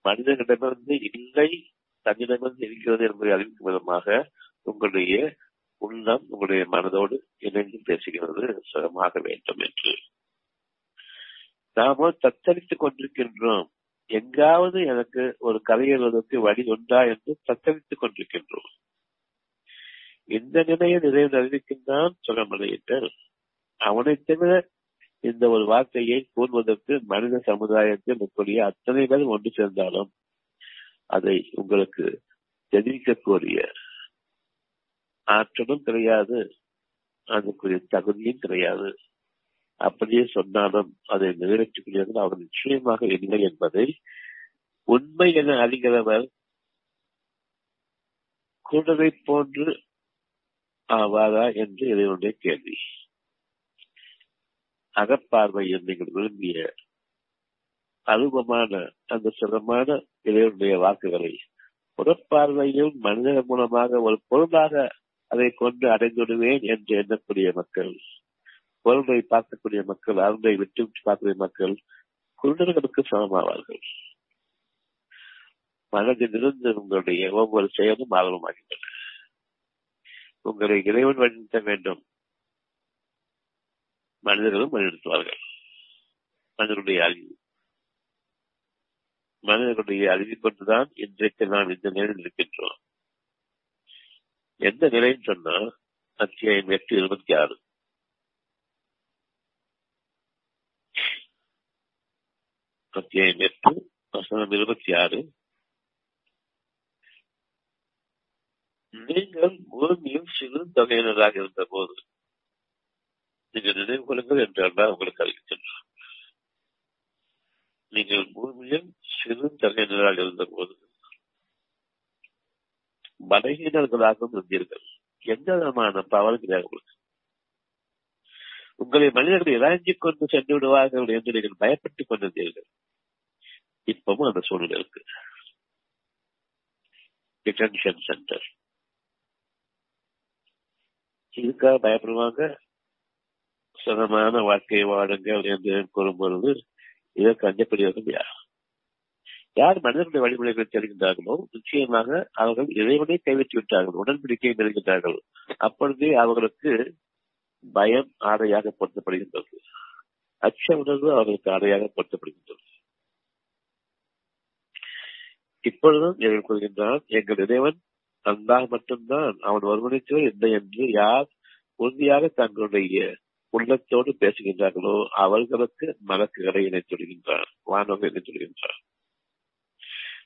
மனிதனிடமிருந்து இல்லை தன்னிடமிருந்து இருக்கிறது என்பதை அறிவிக்கும் விதமாக உங்களுடைய உள்ளம் உங்களுடைய மனதோடு இணைந்து பேசுகிறது சுகமாக வேண்டும் என்று. நாம தத்தளித்துக் கொண்டிருக்கின்றோம். எங்காவது எனக்கு ஒரு கரையேறுவதற்கு வழி உண்டா என்று தத்தளித்துக் கொண்டிருக்கின்றோம். இந்த நிலையை நிறைவு அறிவிக்கின்றான் சுகமடையிட்டல் அவனை தவிர இந்த ஒரு வார்த்தையை கூறுவதற்கு மனித சமுதாயத்தில் இருக்கக்கூடிய அத்தனை பேர் ஒன்று சேர்ந்தாலும் அதை உங்களுக்கு தெரிவிக்கக்கூடிய ஆற்றலும் கிடையாது அதுக்குரிய தகுதியும் கிடையாது. அப்படியே சொன்னாலும் அதை நிறைவேற்றக்கூடியது அவர் நிச்சயமாக இல்லை என்பதை உண்மை என அறிகிறவர் கூடதை போன்று ஆவாரா என்று இதனுடைய கேள்வி. அகப்பார்வையில் நீங்கள் விரும்பிய அருவமான அந்த சிறமான இறைவனுடைய வாக்குகளை புறப்பார்வையில் மனிதர் மூலமாக ஒரு பொருளாக அதை கொண்டு அடைந்துடுவேன் என்று எண்ணக்கூடிய மக்கள் பொருளை பார்க்கக்கூடிய மக்கள் அருளை விட்டு விட்டு பார்க்கக்கூடிய மக்கள் குருடர்களுக்கு சமமாவார்கள். மனதிலிருந்து உங்களுடைய ஒவ்வொரு செயலும் ஆர்வமாகின்றன. உங்களை இறைவன் வழிநடத்த வேண்டும். மனிதர்களும் வழிநடத்துவார்கள். மனிதனுடைய அழிவு. மனிதர்களுடைய அழிவு கொண்டுதான் இன்றைக்கு நாம் இந்த நேரில் இருக்கின்றோம். எந்த நிலைன்னு சொன்னா அத்தியாயம் எட்டு இருபத்தி ஆறு. அத்தியாயம் எட்டு வசனம் இருபத்தி ஆறு. நீங்கள் பூமியில் சிறு தொகையினராக இருந்த போது நீங்கள் நினைவு கொள்ளுங்கள் என்றால் உங்களுக்கு அறிவிக்கின்றார் நீங்கள் பூமியில் சிறு தொகையினராக இருந்த போது பலகீனர்களாகவும் இருந்தீர்கள். எந்த விதமான பவர் கிடையாது உங்களுக்கு. உங்களை மனிதர்கள் இறங்கிக் கொண்டு சென்று விடுவார்கள் என்று நீங்கள் பயப்பட்டுக் கொண்டிருந்தீர்கள். இப்பவும் அந்த சூழ்நிலை இருக்கு. டிடென்ஷன் சென்டர் இதுக்காக பயப்படுவாங்க. சுகமான வாழ்க்கையை வாடுங்கள் என்று கூறும் பொழுது இதற்கு அஞ்சப்படுவர்கள் யார்? யார் மனிதனுடைய வழிமுறைகளை தெரிகின்றார்களோ நிச்சயமாக அவர்கள் இறைவனை கைவிட்டு விட்டார்கள் உடன்படிக்கையை நெருங்கின்றார்கள் அப்பொழுதே அவர்களுக்கு பயம் ஆடையாக பொருத்தப்படுகின்றது. அச்ச உணர்வு அவர்களுக்கு ஆடையாக பொருத்தப்படுகின்றது. இப்பொழுதும் இறைவன் கூறுகின்றான் எங்கள் இறைவன் அல்லாஹ் மட்டும்தான் அவன் ஒருவனைத்தோ இல்லை என்று யார் உறுதியாக தங்களுடைய உள்ளத்தோடு பேசுகின்றார்களோ அவர்களுக்கு மலக்குகளை இணைத்துடுகின்றார் வானவர்கள் இணைத்துடுகின்றார்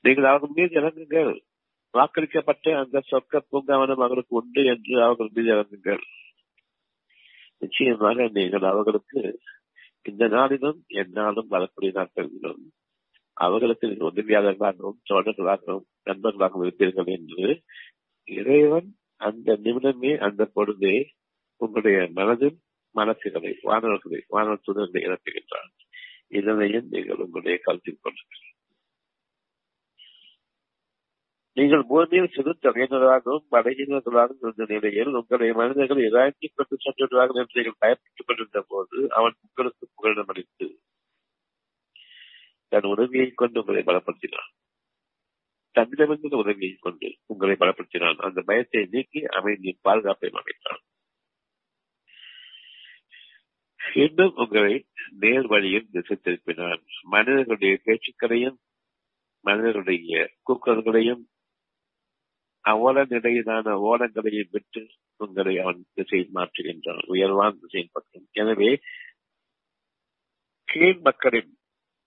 நீங்கள் அவர்கள் மீது இறங்குங்கள். வாக்களிக்கப்பட்ட அந்த சொக்க பூங்காவனம் அவர்களுக்கு உண்டு என்று அவர்கள் மீது இறங்குங்கள். நிச்சயமாக நீங்கள் அவர்களுக்கு இந்த நாளிலும் எந்நாளும் வரக்கூடிய நாட்களிலும் அவர்களுக்கு நீங்கள் உதவியாளர்களாகவும் தோழர்களாகவும் நண்பர்களாகவும் இருப்பீர்கள் என்று இறைவன் அந்த நிமிடமே அந்த பொழுதே உங்களுடைய மனதில் மனசுகளை வானவர்களை வானவர் துணர்களை இறப்புகின்றான் இதனையும் நீங்கள் உங்களுடைய கருத்தில் கொள்ளுங்கள். நீங்கள் பூமியில் சிறு தொகையினராகவும் பலகீனர்களாகவும் இருந்த நிலையில் உங்களுடைய மனிதர்கள் இதாக்கி கொண்டு என்று நீங்கள் பயப்பட்டுக் கொண்டிருந்த போது அவன் உங்களுக்கு புகழிடம் அளித்து தன் உதவியை கொண்டு உங்களை பலப்படுத்தினான். தன்னிடமிருந்து உதவியை கொண்டு உங்களை பலப்படுத்தினான். அந்த பயத்தை நீக்கி அமைதியின் பாதுகாப்பை அமைத்தான். இன்னும் உங்களை நேர் வழியில் திசை திருப்பினான் மனிதர்களுடைய பேச்சுக்களையும் மனிதர்களுடைய கூக்கல்களையும் அவல நிலையிலான ஓலங்களையும் விட்டு உங்களை அவன் திசையில் மாற்றுகின்றான் உயர்வான் திசையின் பக்கம். எனவே கீழ் மக்களின்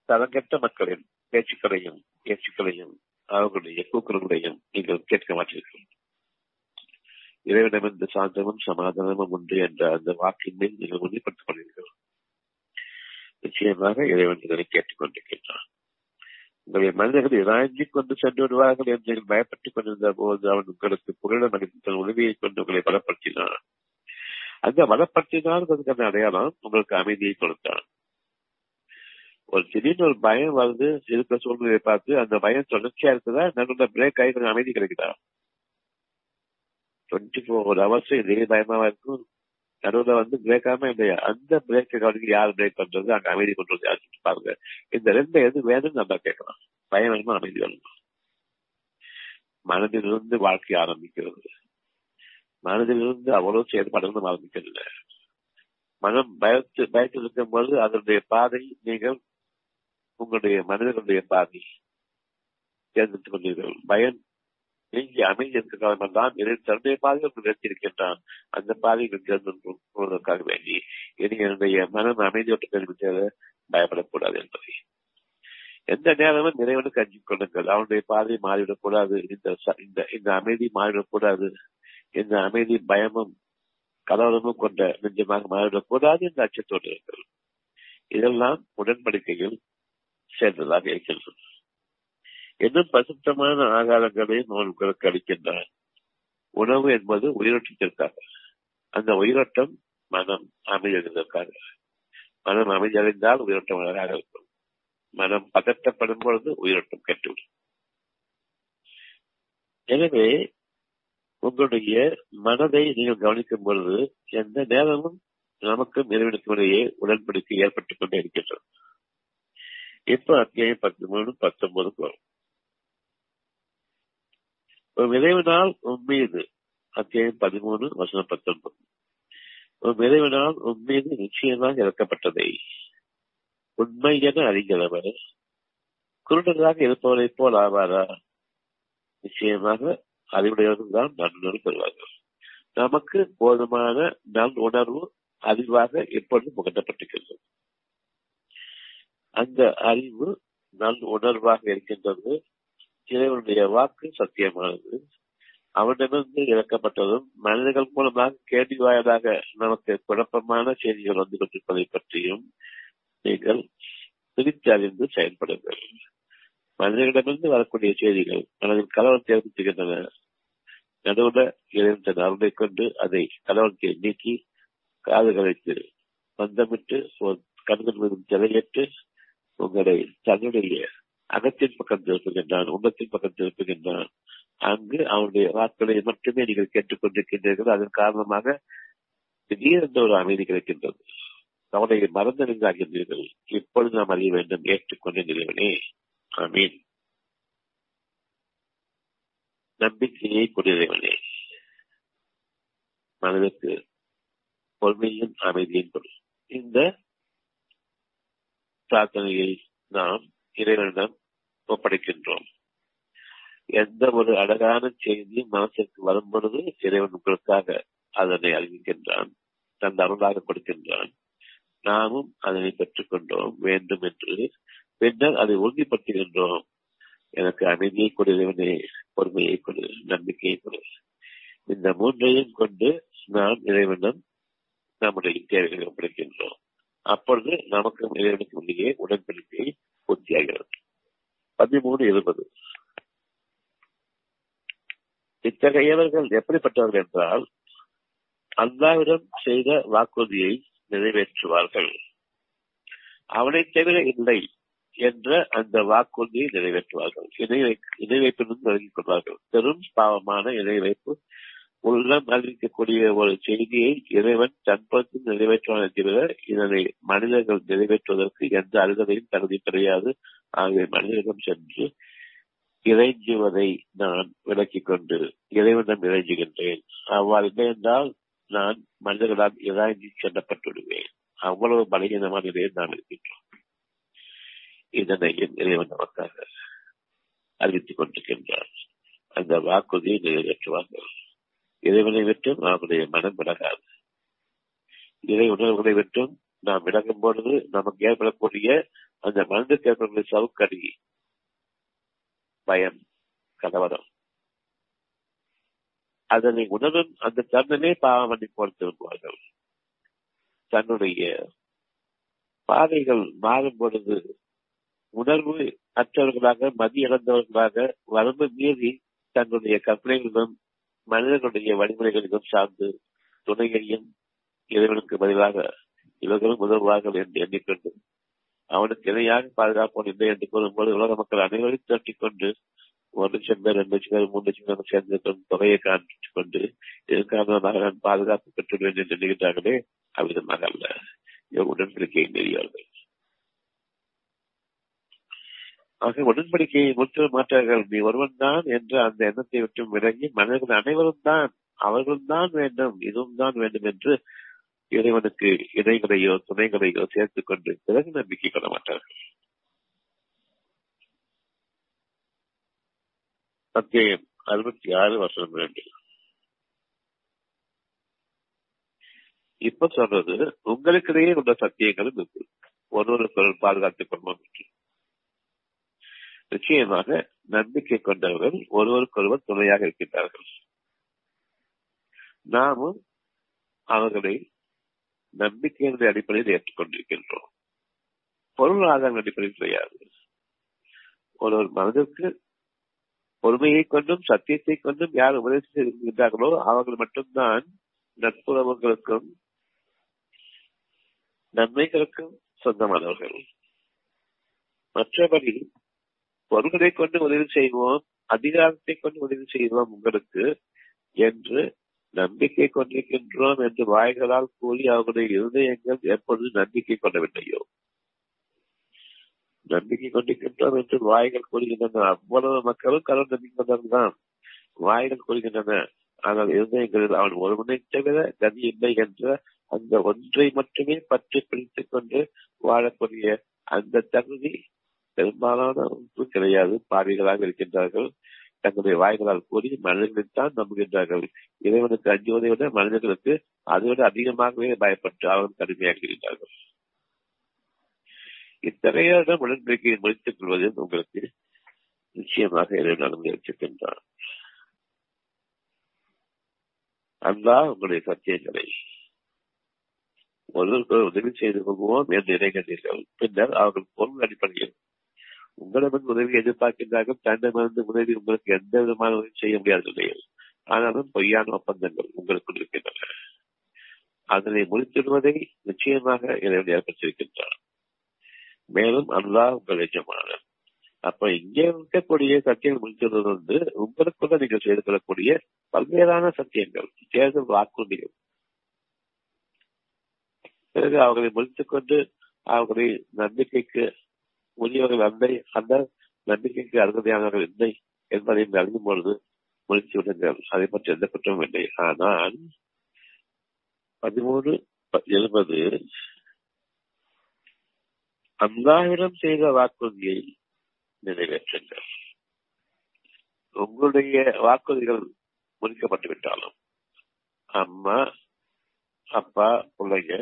தரங்கற்ற மக்களின் பேச்சுக்களையும் பேச்சுக்களையும் அவர்களுடைய கூக்குரல்களையும் நீங்கள் கேட்க மாட்டீர்கள். இறைவனமிருந்து சாந்தமும் சமாதானமும் உண்டு என்ற அந்த வாக்கின் மேல் நீங்கள் உறுதிப்படுத்திக் கொண்டீர்கள் நிச்சயமாக இறைவன் இதனை கேட்டுக்கொண்டிருக்கின்றான் உங்களுடைய மனிதர்கள் இராஞ்சி கொண்டு சென்று விடுவார்கள் என்று பயப்பட்டுக் கொண்டிருந்த போது அவன் உங்களுக்கு புகழிடம் அளித்த உதவியை கொண்டு உங்களை பலப்படுத்தினான். அந்த பலப்படுத்தினால் அதற்கான அடையாளம். உங்களுக்கு அமைதியை கொடுத்தான். ஒரு திடீர்னு ஒரு பயம் வந்து இருக்கிற சூழ்நிலையை பார்த்து அந்த பயம் தொடர்ச்சியா இருக்குதா? நல்ல பிரேக் ஆகி கொஞ்சம் அமைதி கிடைக்குதா? டுவெண்ட்டி ஃபோர் ஹவர்ஸ் இதே பயமாவா இருக்கும். நடுவில் வந்து பிரேக்காம இல்லையா அந்த பிரேக் கவனிக்கு யார் பிரேக் பண்றது? அங்க அமைதி பண்றது யார் யாரு பாருங்க. இந்த ரெண்டு எது வேணும்னு நம்ம கேட்கலாம். பயம் வேணுமா? அமைதி வேணுமா? மனதிலிருந்து வாழ்க்கை ஆரம்பிக்கிறது. மனதிலிருந்து அவ்வளவு செயல்பாடுகளும் ஆரம்பிக்கிறது மனம் பயத்து பயத்தில் இருக்கும் போது அதனுடைய பாதை நீங்கள் உங்களுடைய மனிதர்களுடைய பாதை. தேர்ந்தெடுத்துக் கொண்டீர்கள். பயம் நீங்கி அமைதி இருக்க காலமெல்லாம் இரண்டு தன்னுடைய பாதைகள் நிறுத்தியிருக்கின்றான் அந்த பாதையில் தேர்ந்தெடுப்பதற்காக வேண்டி. இனி என்னுடைய மனம் அமைதியோட்டு தெரிவித்தது பயப்படக்கூடாது என்பதை. எந்த நேரமும் இறைவனுக்கு அஞ்சு கொள்ளுங்கள். அவனுடைய பாதை மாறிவிடக் கூடாது இந்த இந்த அமைதி மாறிவிடக் இந்த அமைதி பயமும் கலவரமும் கொண்ட நெஞ்சமாக மாறிவிடக் கூடாது என்ற அச்சத்தோடு இருக்கிறது இதெல்லாம் உடன்படிக்கையில் சேர்ந்ததாக இருக்கின்றது. இன்னும் பசுத்தமான ஆகாரங்களையும் அவர்களுக்கு அளிக்கின்றன. உணவு என்பது உயிரோட்டத்திற்காக அந்த உயிரோட்டம் மனம் அமைதியதற்காக மனம் அமைதியடைந்தால் உயிரோட்டம் அழகாக இருக்கும் மனம் பதட்டப்படும் பொழுது உயிரோட்டம் கெட்டுவிடும். எனவே உங்களுடைய மனதை நீங்கள் கவனிக்கும் பொழுது எந்த நேரமும் நமக்கும் இறைவனுக்கும் இடையே உடன்படிக்கை ஏற்பட்டுக் கொண்டே இருக்கின்றது. இப்ப அத்தியாயம் பத்து மூணு பத்தொன்பதுக்கு வரும். விளைவினால் உண்மீது உம்மீது அத்தியாயம் பதிமூணு வசனம் பத்தொன்பது. விளைவினால் இறைவனால் நிச்சயமாக இறக்கப்பட்டதை உண்மை என அறிகிறவர் குருடராக இருப்பவரை போல் ஆவாரா? நிச்சயமாக அறிவுடையவர்கள் தான் நல்லுணர்வு பெறுவார்கள். நமக்கு போதுமான நல் உணர்வு அறிவாக எப்பொழுதும் முகட்டப்பட்டிருக்கிறது அந்த அறிவு நல் உணர்வாக இருக்கின்றது இறைவனுடைய வாக்கு சத்தியமானது. அவனிடமிருந்து இறக்கப்பட்டதும் மனிதர்கள் மூலமாக கேள்வி வாயதாக நமக்கு குழப்பமான செய்திகள் வந்து கொண்டிருப்பதை பற்றியும் நீங்கள் பிரித்து அறிந்து செயல்படுங்கள். மனிதர்களிடமிருந்து வரக்கூடிய செய்திகள் மனதில் கலவரத்தை ஏற்படுத்துகின்றன. நடுவுல இறைவன் அருளை கொண்டு அதை கலவரத்தை நீக்கி காதுகளைத்து வந்தமிட்டு கண்கள் மீது திரையிட்டு உங்களை தன்னுடைய அகத்தின் பக்கம் திருப்புகின்றான் உள்ளத்தின் பக்கம் திருப்புகின்றான் அங்கு அவனுடைய வாக்களை மட்டுமே நீங்கள் கேட்டுக்கொண்டிருக்கின்றீர்கள். அதன் காரணமாக திடீரென்ற ஒரு அமைதி கிடைக்கின்றது. கவலையை மறந்து நின்றாகின்றீர்கள். இப்பொழுது நாம் அறிய வேண்டும் ஏற்றுக்கொண்ட நிலைவனே. அமீன் நம்பிக்கையை கொண்டிருவனே மனதிற்கு பொறுமையும் அமைதியும் கொடு. இந்த பிரார்த்தனையை நாம் இறைவனிடம் ஒப்படைக்கின்றோம். எந்த ஒரு அழகான செய்தியும் மனசிற்கு வரும் பொழுது இறைவன் உங்களுக்காக அதனை அறிவிக்கின்றான் தன் அருளாக கொடுக்கின்றான் நாமும் அதனை பெற்றுக்கொண்டோம் வேண்டும் என்று. பின்னர் அதை உறுதிப்படுத்துகின்றோம். எனக்கு அமைதியை கொடுவனே பொறுமையை கொடு நம்பிக்கையை கொடு. இந்த மூன்றையும் கொண்டு நாம் இறைவனும் நம்முடைய தேவைகளை ஒப்படைக்கின்றோம். அப்பொழுது நமக்கும் இறைவனுக்கு இடையே உடன்படிக்கை பூர்த்தியாகிறது. பதிமூணு இருபது இத்தகையவர்கள் எப்படிப்பட்டவர்கள் என்றால் அல்லாவிடம் செய்த வாக்குறுதியை நிறைவேற்றுவார்கள். அவனை தவிர இல்லை என்ற அந்த வாக்குறுதியை நிறைவேற்றுவார்கள். இணை இணை வைப்பிலிருந்து விலகிக் கொள்வார்கள். பெரும் பாவமான இணை வைப்பு உள்ளம் அறிவிக்கக்கூடிய ஒரு செய்தியை இறைவன் தன்பத்தில் நிறைவேற்றுவான் என்கிற இதனை மனிதர்கள் நிறைவேற்றுவதற்கு எந்த அருகதையும் தகுதி கிடையாது ஆகவே மனிதனிடம் சென்று இறைஞ்சுவதை நான் விளக்கிக் கொண்டு இறைவனிடம் இறைஞ்சுகின்றேன். அவ்வாறு இல்லை என்றால் நான் மனிதர்களால் இறாஞ்சி செல்லப்பட்டு விடுவேன் அவ்வளவு பலகீனமான நிலையில் நாம் இருக்கின்றோம். இதனையும் இறைவன் நமக்காக அறிவித்துக் கொண்டிருக்கின்றார். அந்த வாக்குறுதியை நிறைவேற்றுவார்கள். இறைவனை விட்டும் அவருடைய மனம் விலகாது. இறை உணர்வுகளை விட்டும் நாம் விலகும் பொழுது நமக்கு ஏற்படக்கூடிய அந்த மருந்து ஏற்படக்கூடிய சவுக்கடி பயம் கலவரம். அதனை உணரும் அந்த தருணமே பாவமணி போல் திரும்புவார்கள். தன்னுடைய பாதைகள் மாறும் பொழுது உணர்வு அற்றவர்களாக மதி இழந்தவர்களாக வரம்பு மீறி தன்னுடைய கற்பனைகளிலும் மனிதர்களுடைய வழிமுறைகளிலும் சார்ந்து துணையையும் இவர்களுக்கு பதிலாக இவர்களும் உதவுவார்கள் என்று எண்ணிக்கொண்டு அவனுக்கு இணையாக பாதுகாப்போம் இல்லை என்று கூறும்போது உலக மக்கள் அனைவரையும் திரட்டிக் கொண்டு ஒரு லட்சம் பேர் ரெண்டு லட்சம் பேர் மூணு லட்சம் பேர் சேர்ந்து தொகையை காண்பித்துக் கொண்டு இதன் காரணமாக நான் பாதுகாப்பு பெற்றுள்ளேன் என்று நினைக்கிறார்களே அவ்விதமாக அல்ல. உடன்படிக்கையை மீறியவர்கள். ஆக உடன்படிக்கையை முற்று மாற்றார்கள். நீ ஒருவன் தான் என்று அந்த எண்ணத்தை விட்டு விலகி மனிதர்கள் அனைவரும் தான் அவர்களும் தான் வேண்டும் இதுவும் தான் வேண்டும் என்று இறைவனுக்கு இடைகளையோ துணைகளையோ சேர்த்துக் கொண்டு பிறகு நம்பிக்கை கொள்ள மாட்டார்கள். அத்தியாயம் அறுபத்தி ஆறு வருஷம் இரண்டு. இப்ப சொல்றது உங்களுக்கிடையே உள்ள சத்தியங்களும் இருக்கு. ஒருவருக்கு பாதுகாத்துக் கொள்வோம் என்று. நிச்சயமாக நம்பிக்கை கொண்டவர்கள் ஒருவருக்கொருவர் துணையாக இருக்கின்றார்கள். நாமும் அவர்களை நம்பிக்கையினுடைய அடிப்படையில் ஏற்றுக்கொண்டிருக்கின்றோம். பொருள் ஆதாரம் அடிப்படையில் கிடையாது. ஒருவர் மனதிற்கு பொறுமையை கொண்டும் சத்தியத்தை கொண்டும் யார் உபதேசம் செய்திருக்கின்றார்களோ அவர்கள் மட்டும்தான் நட்புறவுகளுக்கும் நன்மைகளுக்கும் சொந்தமானவர்கள். மற்றபடி பொருள்களை கொண்டு உதவி செய்வோம் அதிகாரத்தை கொண்டு உதவி செய்வோம் உங்களுக்கு என்று நம்பிக்கை கொண்டிருக்கின்றோம் என்று வாய்களால் கூறி அவர்களுடைய இருதயங்கள் எப்பொழுது நம்பிக்கை கொள்ளவில்லையோ? நம்பிக்கை கொண்டிருக்கின்றோம் என்று வாய்கள் கூறுகின்றன. அவ்வளவு மக்களும் கடவுள் நம்பிக்கை வாய்கள் கூறுகின்றன. ஆனால் இருதயங்களில் அவன் ஒருவனை தவிர கதி இல்லை என்ற அந்த ஒன்றை மட்டுமே பற்றி பிடித்துக் கொண்டு வாழக்கூடிய அந்த தகுதி பெரும்பாலான ஒன்று கிடையாது. பாவிகளாக இருக்கின்றார்கள். தங்களுடைய வாய்களால் கூறி மனிதர்களைத்தான் நம்புகின்றார்கள். இறைவனுக்கு அஞ்சுவதை விட மனிதர்களுக்கு அதை விட அதிகமாகவே பயப்பட்டு அவர்கள் கடுமையாக்குகின்றார்கள் இத்தகைய உடன்படிக்கையை முடித்துக் கொள்வது உங்களுக்கு நிச்சயமாக இறைவன் அனுமதிக்கின்றான் அல்லா உங்களுடைய சத்தியங்களை ஒருவருக்கு உதவி செய்து கொள்வோம் என்று இணைகின்றீர்கள் பின்னர் அவர்கள் பொருள் அடிப்படையில் உங்களிடமிருந்து உதவி எதிர்பார்க்கின்றார்கள் தன்னிடமிருந்து உதவி உங்களுக்கு எந்த விதமான உதவி செய்ய முடியாத நிலையில் ஆனாலும் பொய்யான ஒப்பந்தங்கள் உங்களுக்குள் இருக்கின்றன. அதனை முடித்திடுவதை நிச்சயமாக இறைவன் ஏற்படுத்தியிருக்கின்றார். மேலும் அல்லாஹ் உங்கள் எஜமானர். அப்ப இங்கே இருக்கக்கூடிய சத்தியங்கள் முடித்திடுவது வந்து உங்களுக்குள்ள நீங்கள் செய்து கொள்ளக்கூடிய பல்வேறான சத்தியங்கள் தேர்தல் வாக்குறுதிகள். பிறகு அவர்களை முடித்துக் கொண்டு அவர்களை நம்பிக்கைக்கு உரியவர்கள் அந்த அந்த நம்பிக்கைக்கு அருகதையானவர்கள் இல்லை என்பதை அறியும் பொழுது முடித்து விடுங்கள் அதை பற்றி எந்த குற்றமும் இல்லை. ஆனால் பதிமூணு எழுபது அல்லாவிடம் செய்த வாக்குறுதியை நிறைவேற்றுங்கள். உங்களுடைய வாக்குறுதிகள் முடிக்கப்பட்டு விட்டாலும் அம்மா அப்பா பிள்ளைங்க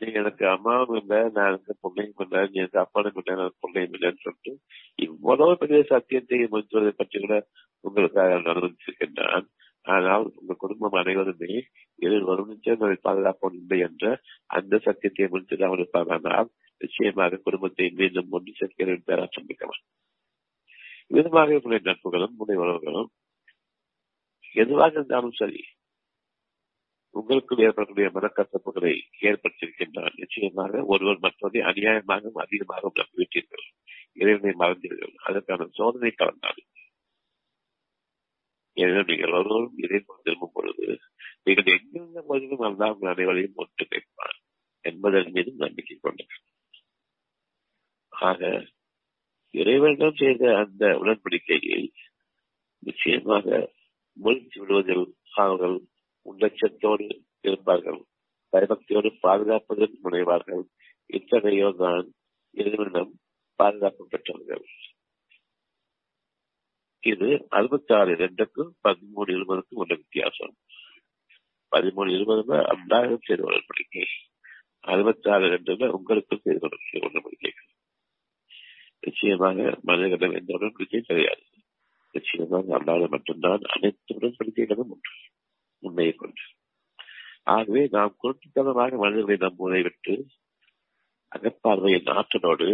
நீ எனக்கு அம்மாவும் இல்லை நான் எனக்கு பிள்ளையும் இல்லை நீ எனக்கு அப்பாவும் இல்லை எனக்கு பிள்ளையும் இல்லைன்னு சொல்லிட்டு இவ்வளவு பெரிய சத்தியத்தை முடித்துவதை பற்றி கூட உங்களுக்காக அனுமதிச்சிருக்கின்றான் ஆனால் உங்க குடும்பம் அனைவருமே எதில் வரும் நிச்சயம் பாதுகாப்போம் இல்லை என்ற அந்த சத்தியத்தை முடித்துதான் இருப்பார்கள் நிச்சயமாக குடும்பத்தை மீண்டும் ஒன்று சேர்க்கிற பேராற்றம் மிக்கவன் விதமாக உங்களுடைய நட்புகளும் உடைய உறவுகளும் எதுவாக இருந்தாலும் சரி உங்களுக்கு ஏற்படக்கூடிய மனக்கசப்புகளை ஏற்படுத்தியிருக்கின்றார் நிச்சயமாக ஒருவர் மற்றவரை அநியாயமாகவும் அதிகமாகவும் நம்பிவிட்டீர்கள். இறைவனை மறந்தீர்கள். அதற்கான சோதனை கலந்தார்கள் எனவே நீங்கள் ஒருவரும் இறைவன் திரும்பும் பொழுது நீங்கள் எங்கிருந்த போதிலும் அல்லா உங்கள் அனைவரையும் ஒன்று கேட்பார் என்பதன் மீதும் நம்பிக்கை கொண்டனர் ஆக இறைவனிடம் செய்த அந்த உடன்படிக்கையை நிச்சயமாக முயற்சி விடுவதில் அவர்கள் உள்ளட்சத்தோடு இருப்பார்கள். பயபக்தியோடு பாதுகாப்பதில் முனைவார்கள். இத்தகையோ தான் இறைவனிடம் பாதுகாப்பு பெற்றவர்கள். இது அறுபத்தி ஆறு இரண்டுக்கும் பதிமூணு இருபதுக்கும் உள்ள வித்தியாசம். பதிமூணு இருபதுல அல்லாஹும் செய்து கொள்ள உடன்படிக்கை அறுபத்தி ஆறு ரெண்டுல உங்களுக்கு கொள்ள உடன்படிக்கைகள் நிச்சயமாக மனிதர்களிடம் எந்த உடன்படிக்கையும் கிடையாது. நிச்சயமாக அல்லாத மட்டும்தான் அனைத்து உடன்படிக்கைகளும் ஒன்று. உண்மையை கொண்டு. ஆகவே நாம் குறிப்பிட்டமாக மனிதர்களை நம்புவதை விட்டு அகப்பார்வையின் ஆற்றலோடு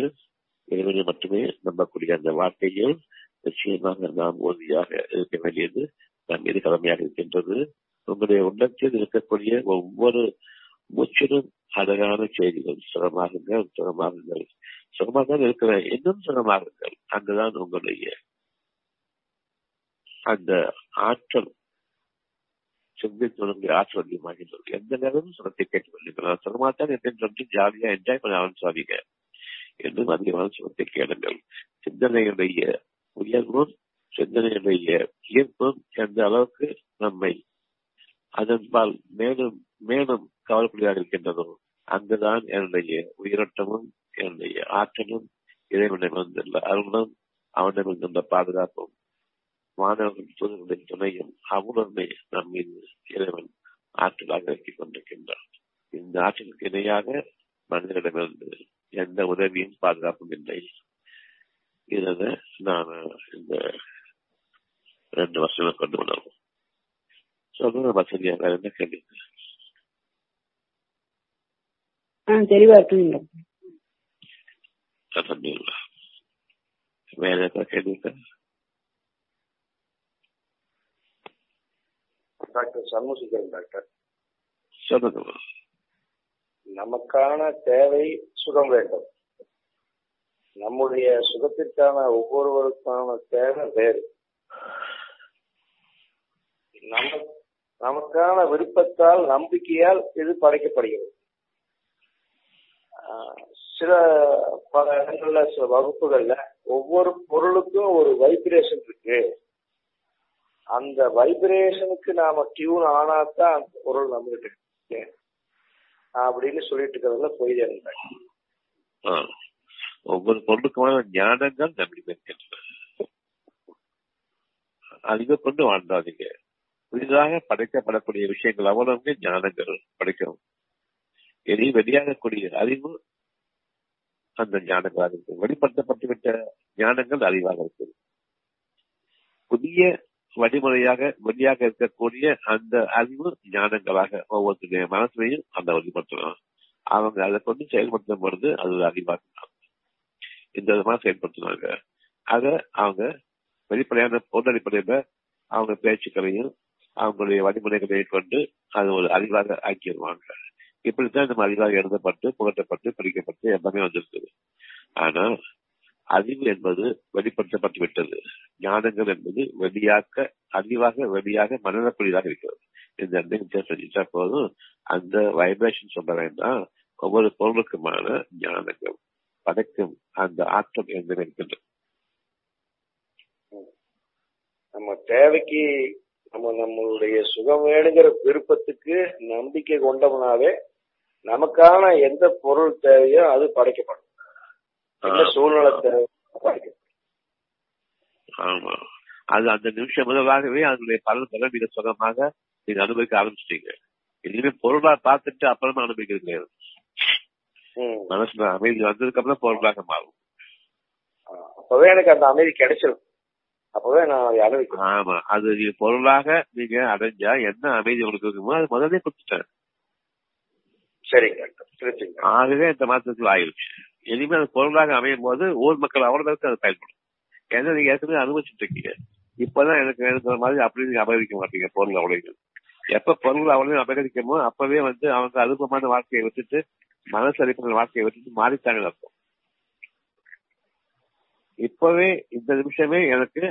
இறைவனை மட்டுமே நம்பக்கூடிய அந்த வார்த்தையில் நிச்சயமாக நாம் உறுதியாக இருக்க வேண்டியது நம் மீது கடமையாக இருக்கின்றது. உங்களுடைய உள்ளத்தில் இருக்கக்கூடிய ஒவ்வொரு மூச்சிலும் அழகான செய்திகள். சுகமாகுங்கள் சுகமாகுங்கள் சுகமாக தான் இருக்கிற இன்னும் சுகமாகுங்கள் அங்குதான் உங்களுடைய அந்த ஆற்றல் சிந்தித்துடைய ஆற்றல் அதிகமாகின்றது எந்த நேரமும் சுரத்தை கேட்டுக் கொள்ளுங்கள் சுகமாத்தான் என்று ஜாலியா என்ஜாய் பண்ண ஆரம்பிச்சாதீங்க என்றும் அதிகமான சுரத்தை கேளுங்கள். சிந்தனையுடைய உயர்வும் சிந்தனையுடைய ஈர்ப்பும் எந்த அளவுக்கு நம்மை அதன்பால் மேலும் மேலும் கவலைக்குள்ளாக இருக்கின்றதோ அங்குதான் என்னுடைய உயிரோட்டமும் என்னுடைய ஆற்றலும் இறைவனை வந்துள்ள அருளும் அவனிடம் இருந்த பாதுகாப்பும் மாணவர்கள் தூதர்களின் துணையும் அவனுமே நம் மீது இறைவன் ஆற்றலாக இறக்கிக் கொண்டிருக்கின்றான். இந்த ஆற்றலுக்கு இணையாக மனிதனிடமிருந்து எந்த உதவியும் பாதுகாப்பும் இல்லை. இதை நான் இந்த ரெண்டு வருஷம் கொண்டு உணர்வோம் சொல்ற வசதியா வேற என்ன கேள்வி? தெளிவா இருக்குங்க வேற ஏதாவது கேள்வி இருக்கா டாக்டர் சண்முகசுந்தரம் டாக்டர். சொல்லுங்க. நமக்கான தேவை சுகம் வேண்டும். நம்முடைய சுகத்திற்கான ஒவ்வொருவருக்கான தேவை வேறு. நம்ம நமக்கான விருப்பத்தால் நம்பிக்கையால் இது படைக்கப்படுகிறது. சில பல இடங்கள்ல சில வகுப்புகள்ல ஒவ்வொரு பொருளுக்கும் ஒரு வைப்ரேஷன் இருக்கு. அந்த வைப்ரேஷனுக்கு நாம டியூன் ஆனாதான் அந்த பொருள் நம்மகிட்ட அப்படின்னு சொல்லிட்டு இருக்கிறதுல போய் இருந்தாங்க ஒவ்வொரு பொருளுக்குமான ஞானங்கள் நம்மிடம் அதிக கொண்டு வாழ்ந்தாதீங்க. புதிதாக படைக்கப்படக்கூடிய விஷயங்கள் அவ்வளவு ஞானங்கள் படைக்கணும் எதையும் வெளியாகக்கூடிய அறிவு அந்த ஞானங்களாக இருக்கு வெளிப்படுத்தப்பட்டுவிட்ட ஞானங்கள் அறிவாக இருக்குது புதிய வழிமுறையாக வெளியாக இருக்கக்கூடிய அந்த அறிவு ஞானங்களாக ஒவ்வொருத்தருடைய மனசுலையும் அந்த வழிபடுத்தலாம். அவங்க அதை கொண்டு செயல்படுத்தும் பொழுது அது ஒரு அறிவாக இந்த விதமா செயல்படுத்தினாங்க. அத அவங்க வெளிப்படையான பொருள் அடிப்படையில அவங்க பேச்சுக்களையும் அவங்களுடைய வழிமுறைகளை கொண்டு அது ஒரு அறிவாக ஆக்கிடுவாங்க. இப்படித்தான் நம்ம அறிவாக எழுதப்பட்டு புகட்டப்பட்டு படிக்கப்பட்டு எல்லாமே வந்திருக்குது. ஆனா அறிவு என்பது வெளிப்படுத்தப்பட்டு விட்டது. ஞானங்கள் என்பது வெளியாக்க அறிவாக வெளியாக மனநக்கூடியதாக இருக்கிறது. இந்த செஞ்சுட்டா போதும். அந்த வைப்ரேஷன் சொல்ல வேண்டாம். ஒவ்வொரு பொருளுக்குமான ஞானங்கள் படைக்கும் அந்த ஆற்றல் என்பது இருக்கின்றது? நம்ம தேவைக்கு நம்ம நம்மளுடைய சுகம் வேணுங்கிற விருப்பத்துக்கு நம்பிக்கை கொண்டோம்னாவே நமக்கான எந்த பொருள் தேவையோ அது படைக்கப்படும். எந்த சூழ்நிலை தேவையோ படைக்கப்படும் ஆமா. அது அந்த நிமிஷம் முதலாகவே அதனுடைய பலன் பெற மிக சுகமாக நீங்க அனுபவிக்க ஆரம்பிச்சிட்டீங்க. இனிமே பொருளா பார்த்துட்டு அப்புறமா அனுபவிக்கிறது கிடையாது. மனசுல அமைதி வந்ததுக்கு அப்புறம் பொருளாக மாறும். அப்பவே எனக்கு அந்த அமைதி கிடைச்சிடும் அப்பவே நான் அனுபவிக்கிறேன். ஆமா. அது நீங்க பொருளாக நீங்க அடைஞ்சா என்ன அமைதி உங்களுக்கு இருக்குமோ அது முதல்ல கொடுத்துட்டேன். சரிங்க ஆகவே இந்த மாற்றத்தில் ஆயிடுச்சு இனிமே அது பொருளாக அமையும் போது ஊர் மக்கள் அவ்வளவுக்கு அது பயன்படும் ஏன்னா நீங்க ஏற்கனவே அனுபவிச்சுட்டு இருக்கீங்க இப்பதான் எனக்கு வேணுங்கிற மாதிரி அப்படி நீங்க அபகரிக்க மாட்டீங்க பொருள் அவளையும். எப்ப பொருள் அவளையும் அபகரிக்கமோ அப்பவே வந்து அவங்க அனுபவமான வாழ்க்கையை விட்டுட்டு மனசரிப்பான வாழ்க்கையை விட்டுட்டு மாறித்தாங்க அர்த்தம் இப்பவே இந்த நிமிஷமே எனக்கு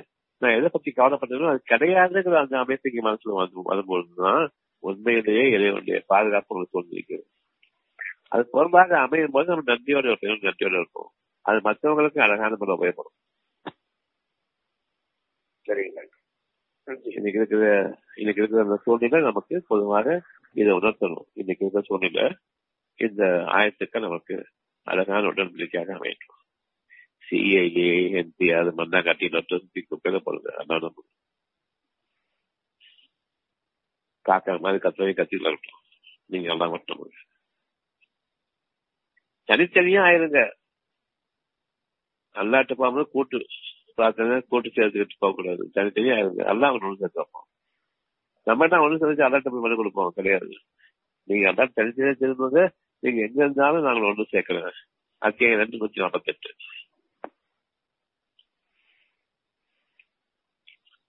நான் எதை பத்தி கவலைப்பட்டதோ அது கிடையாதுங்கிற அந்த அமைப்புக்கு மனசுல வந்து வரும்பொழுதுதான் உண்மையிலேயே இறைவனுடைய பாதுகாப்பு உங்களுக்கு தோன்றிருக்கிறது அது பொருளாக அமையும் போது நம்ம நன்றியோட இருப்போம் நன்றியோட இருப்போம். அது மற்றவங்களுக்கு அழகான முறை உபயோகப்படும் சரிங்க. இன்னைக்கு இருக்கிற இன்னைக்கு இருக்கிற அந்த சூழ்நிலை நமக்கு பொதுவாக இதை உணர்த்தணும். இன்னைக்கு இருக்கிற சூழ்நிலை இந்த ஆயத்துக்கள் நமக்கு அழகான உடன்படிக்கையாக அமையணும் சிஐஏ என்பி அது மண்ணா காட்டி நட்டு குப்பையில போடுது அதான் காக்கா மாதிரி கத்தவே கத்தில இருக்கட்டும் நீங்க எல்லாம் மட்டும் தனித்தனியா ஆயிருங்க. அல்லாட்டு போகும்போது கூட்டு. பிரார்த்தனை கூட்டு சேர்த்துக்கிட்டு போக கூடாது தனித்தனியா இருக்கு எல்லாம் அவங்க ஒன்று சேர்த்து வைப்போம் நம்ம என்ன ஒண்ணு சேர்த்து அல்லாட்ட போய் மனு கொடுப்போம். கிடையாது. நீங்க அல்லாட்ட தனித்தனியா திரும்புங்க நீங்க எங்க இருந்தாலும் நாங்கள் ஒன்று சேர்க்கிறேன் அத்தியாயம் ரெண்டு நூத்தி நாற்பத்தெட்டு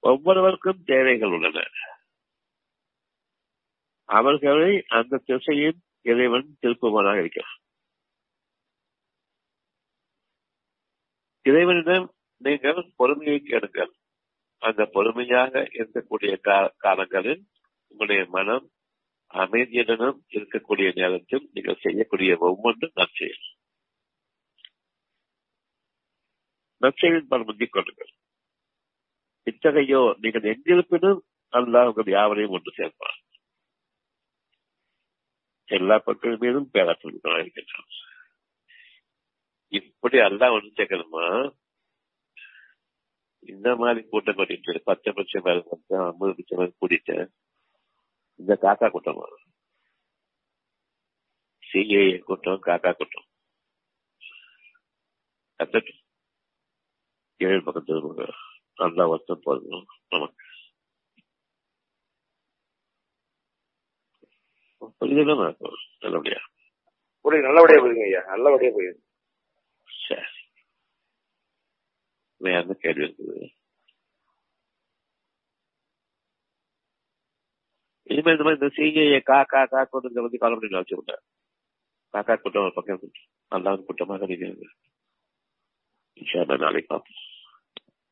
ஒவ்வொருவருக்கும் தேவைகள் உள்ளன. அவர்களை அந்த திசையின் இறைவன் திருப்புவனாக இருக்கிறார். இறைவனிடம் நீங்கள் பொறுமையை கேடுங்கள். அந்த பொறுமையாக இருக்கக்கூடிய காலங்களில் உங்களுடைய மனம் அமைதியுடனும் இருக்கக்கூடிய நேரத்தில் நீங்கள் செய்யக்கூடிய ஒவ்வொன்றும் நற்செயல். நற்செயலின் பல முந்திக் கொள்ளுங்கள். இத்தகையோ நீங்கள் எங்கிருப்பினும் அல்லாஹ் உங்கள் யாவரையும் ஒன்று சேர்ப்பார். எல்லா மக்கள் மீதும் பேராற்றல் இருக்கின்றான் இப்படி அல்லாஹ் ஒன்று சேர்க்கணுமா? இந்த மாதிரி கூட்டம் கூட்டிட்டு பச்சை பட்சம் பேர் ஐம்பது பட்சம் கூட்டிட்டு இந்த காக்கா கூட்டம் சிஏஏ கூட்டம் காக்கா கூட்டம். கத்தட்டும் ஏழு பக்கத்து நல்லா வருத்தம் போதும். நமக்கு. புரியுதுல நல்லபடியா. புரியுது. நல்லபடியா புரியுங்க ஐயா. நல்லபடியா புரியுது சரி வேறு கேள்வி இருக்குது? இனிமே இந்த மாதிரி இந்த சிஐஏ கா கா கா கூட்டத்தை வந்து காலம் பண்ணி வச்சு விட்டேன் காக்கா கூட்டம் ஒரு பக்கம் நல்லா கூட்டமாக நீங்க நாளைக்கு பார்ப்போம்.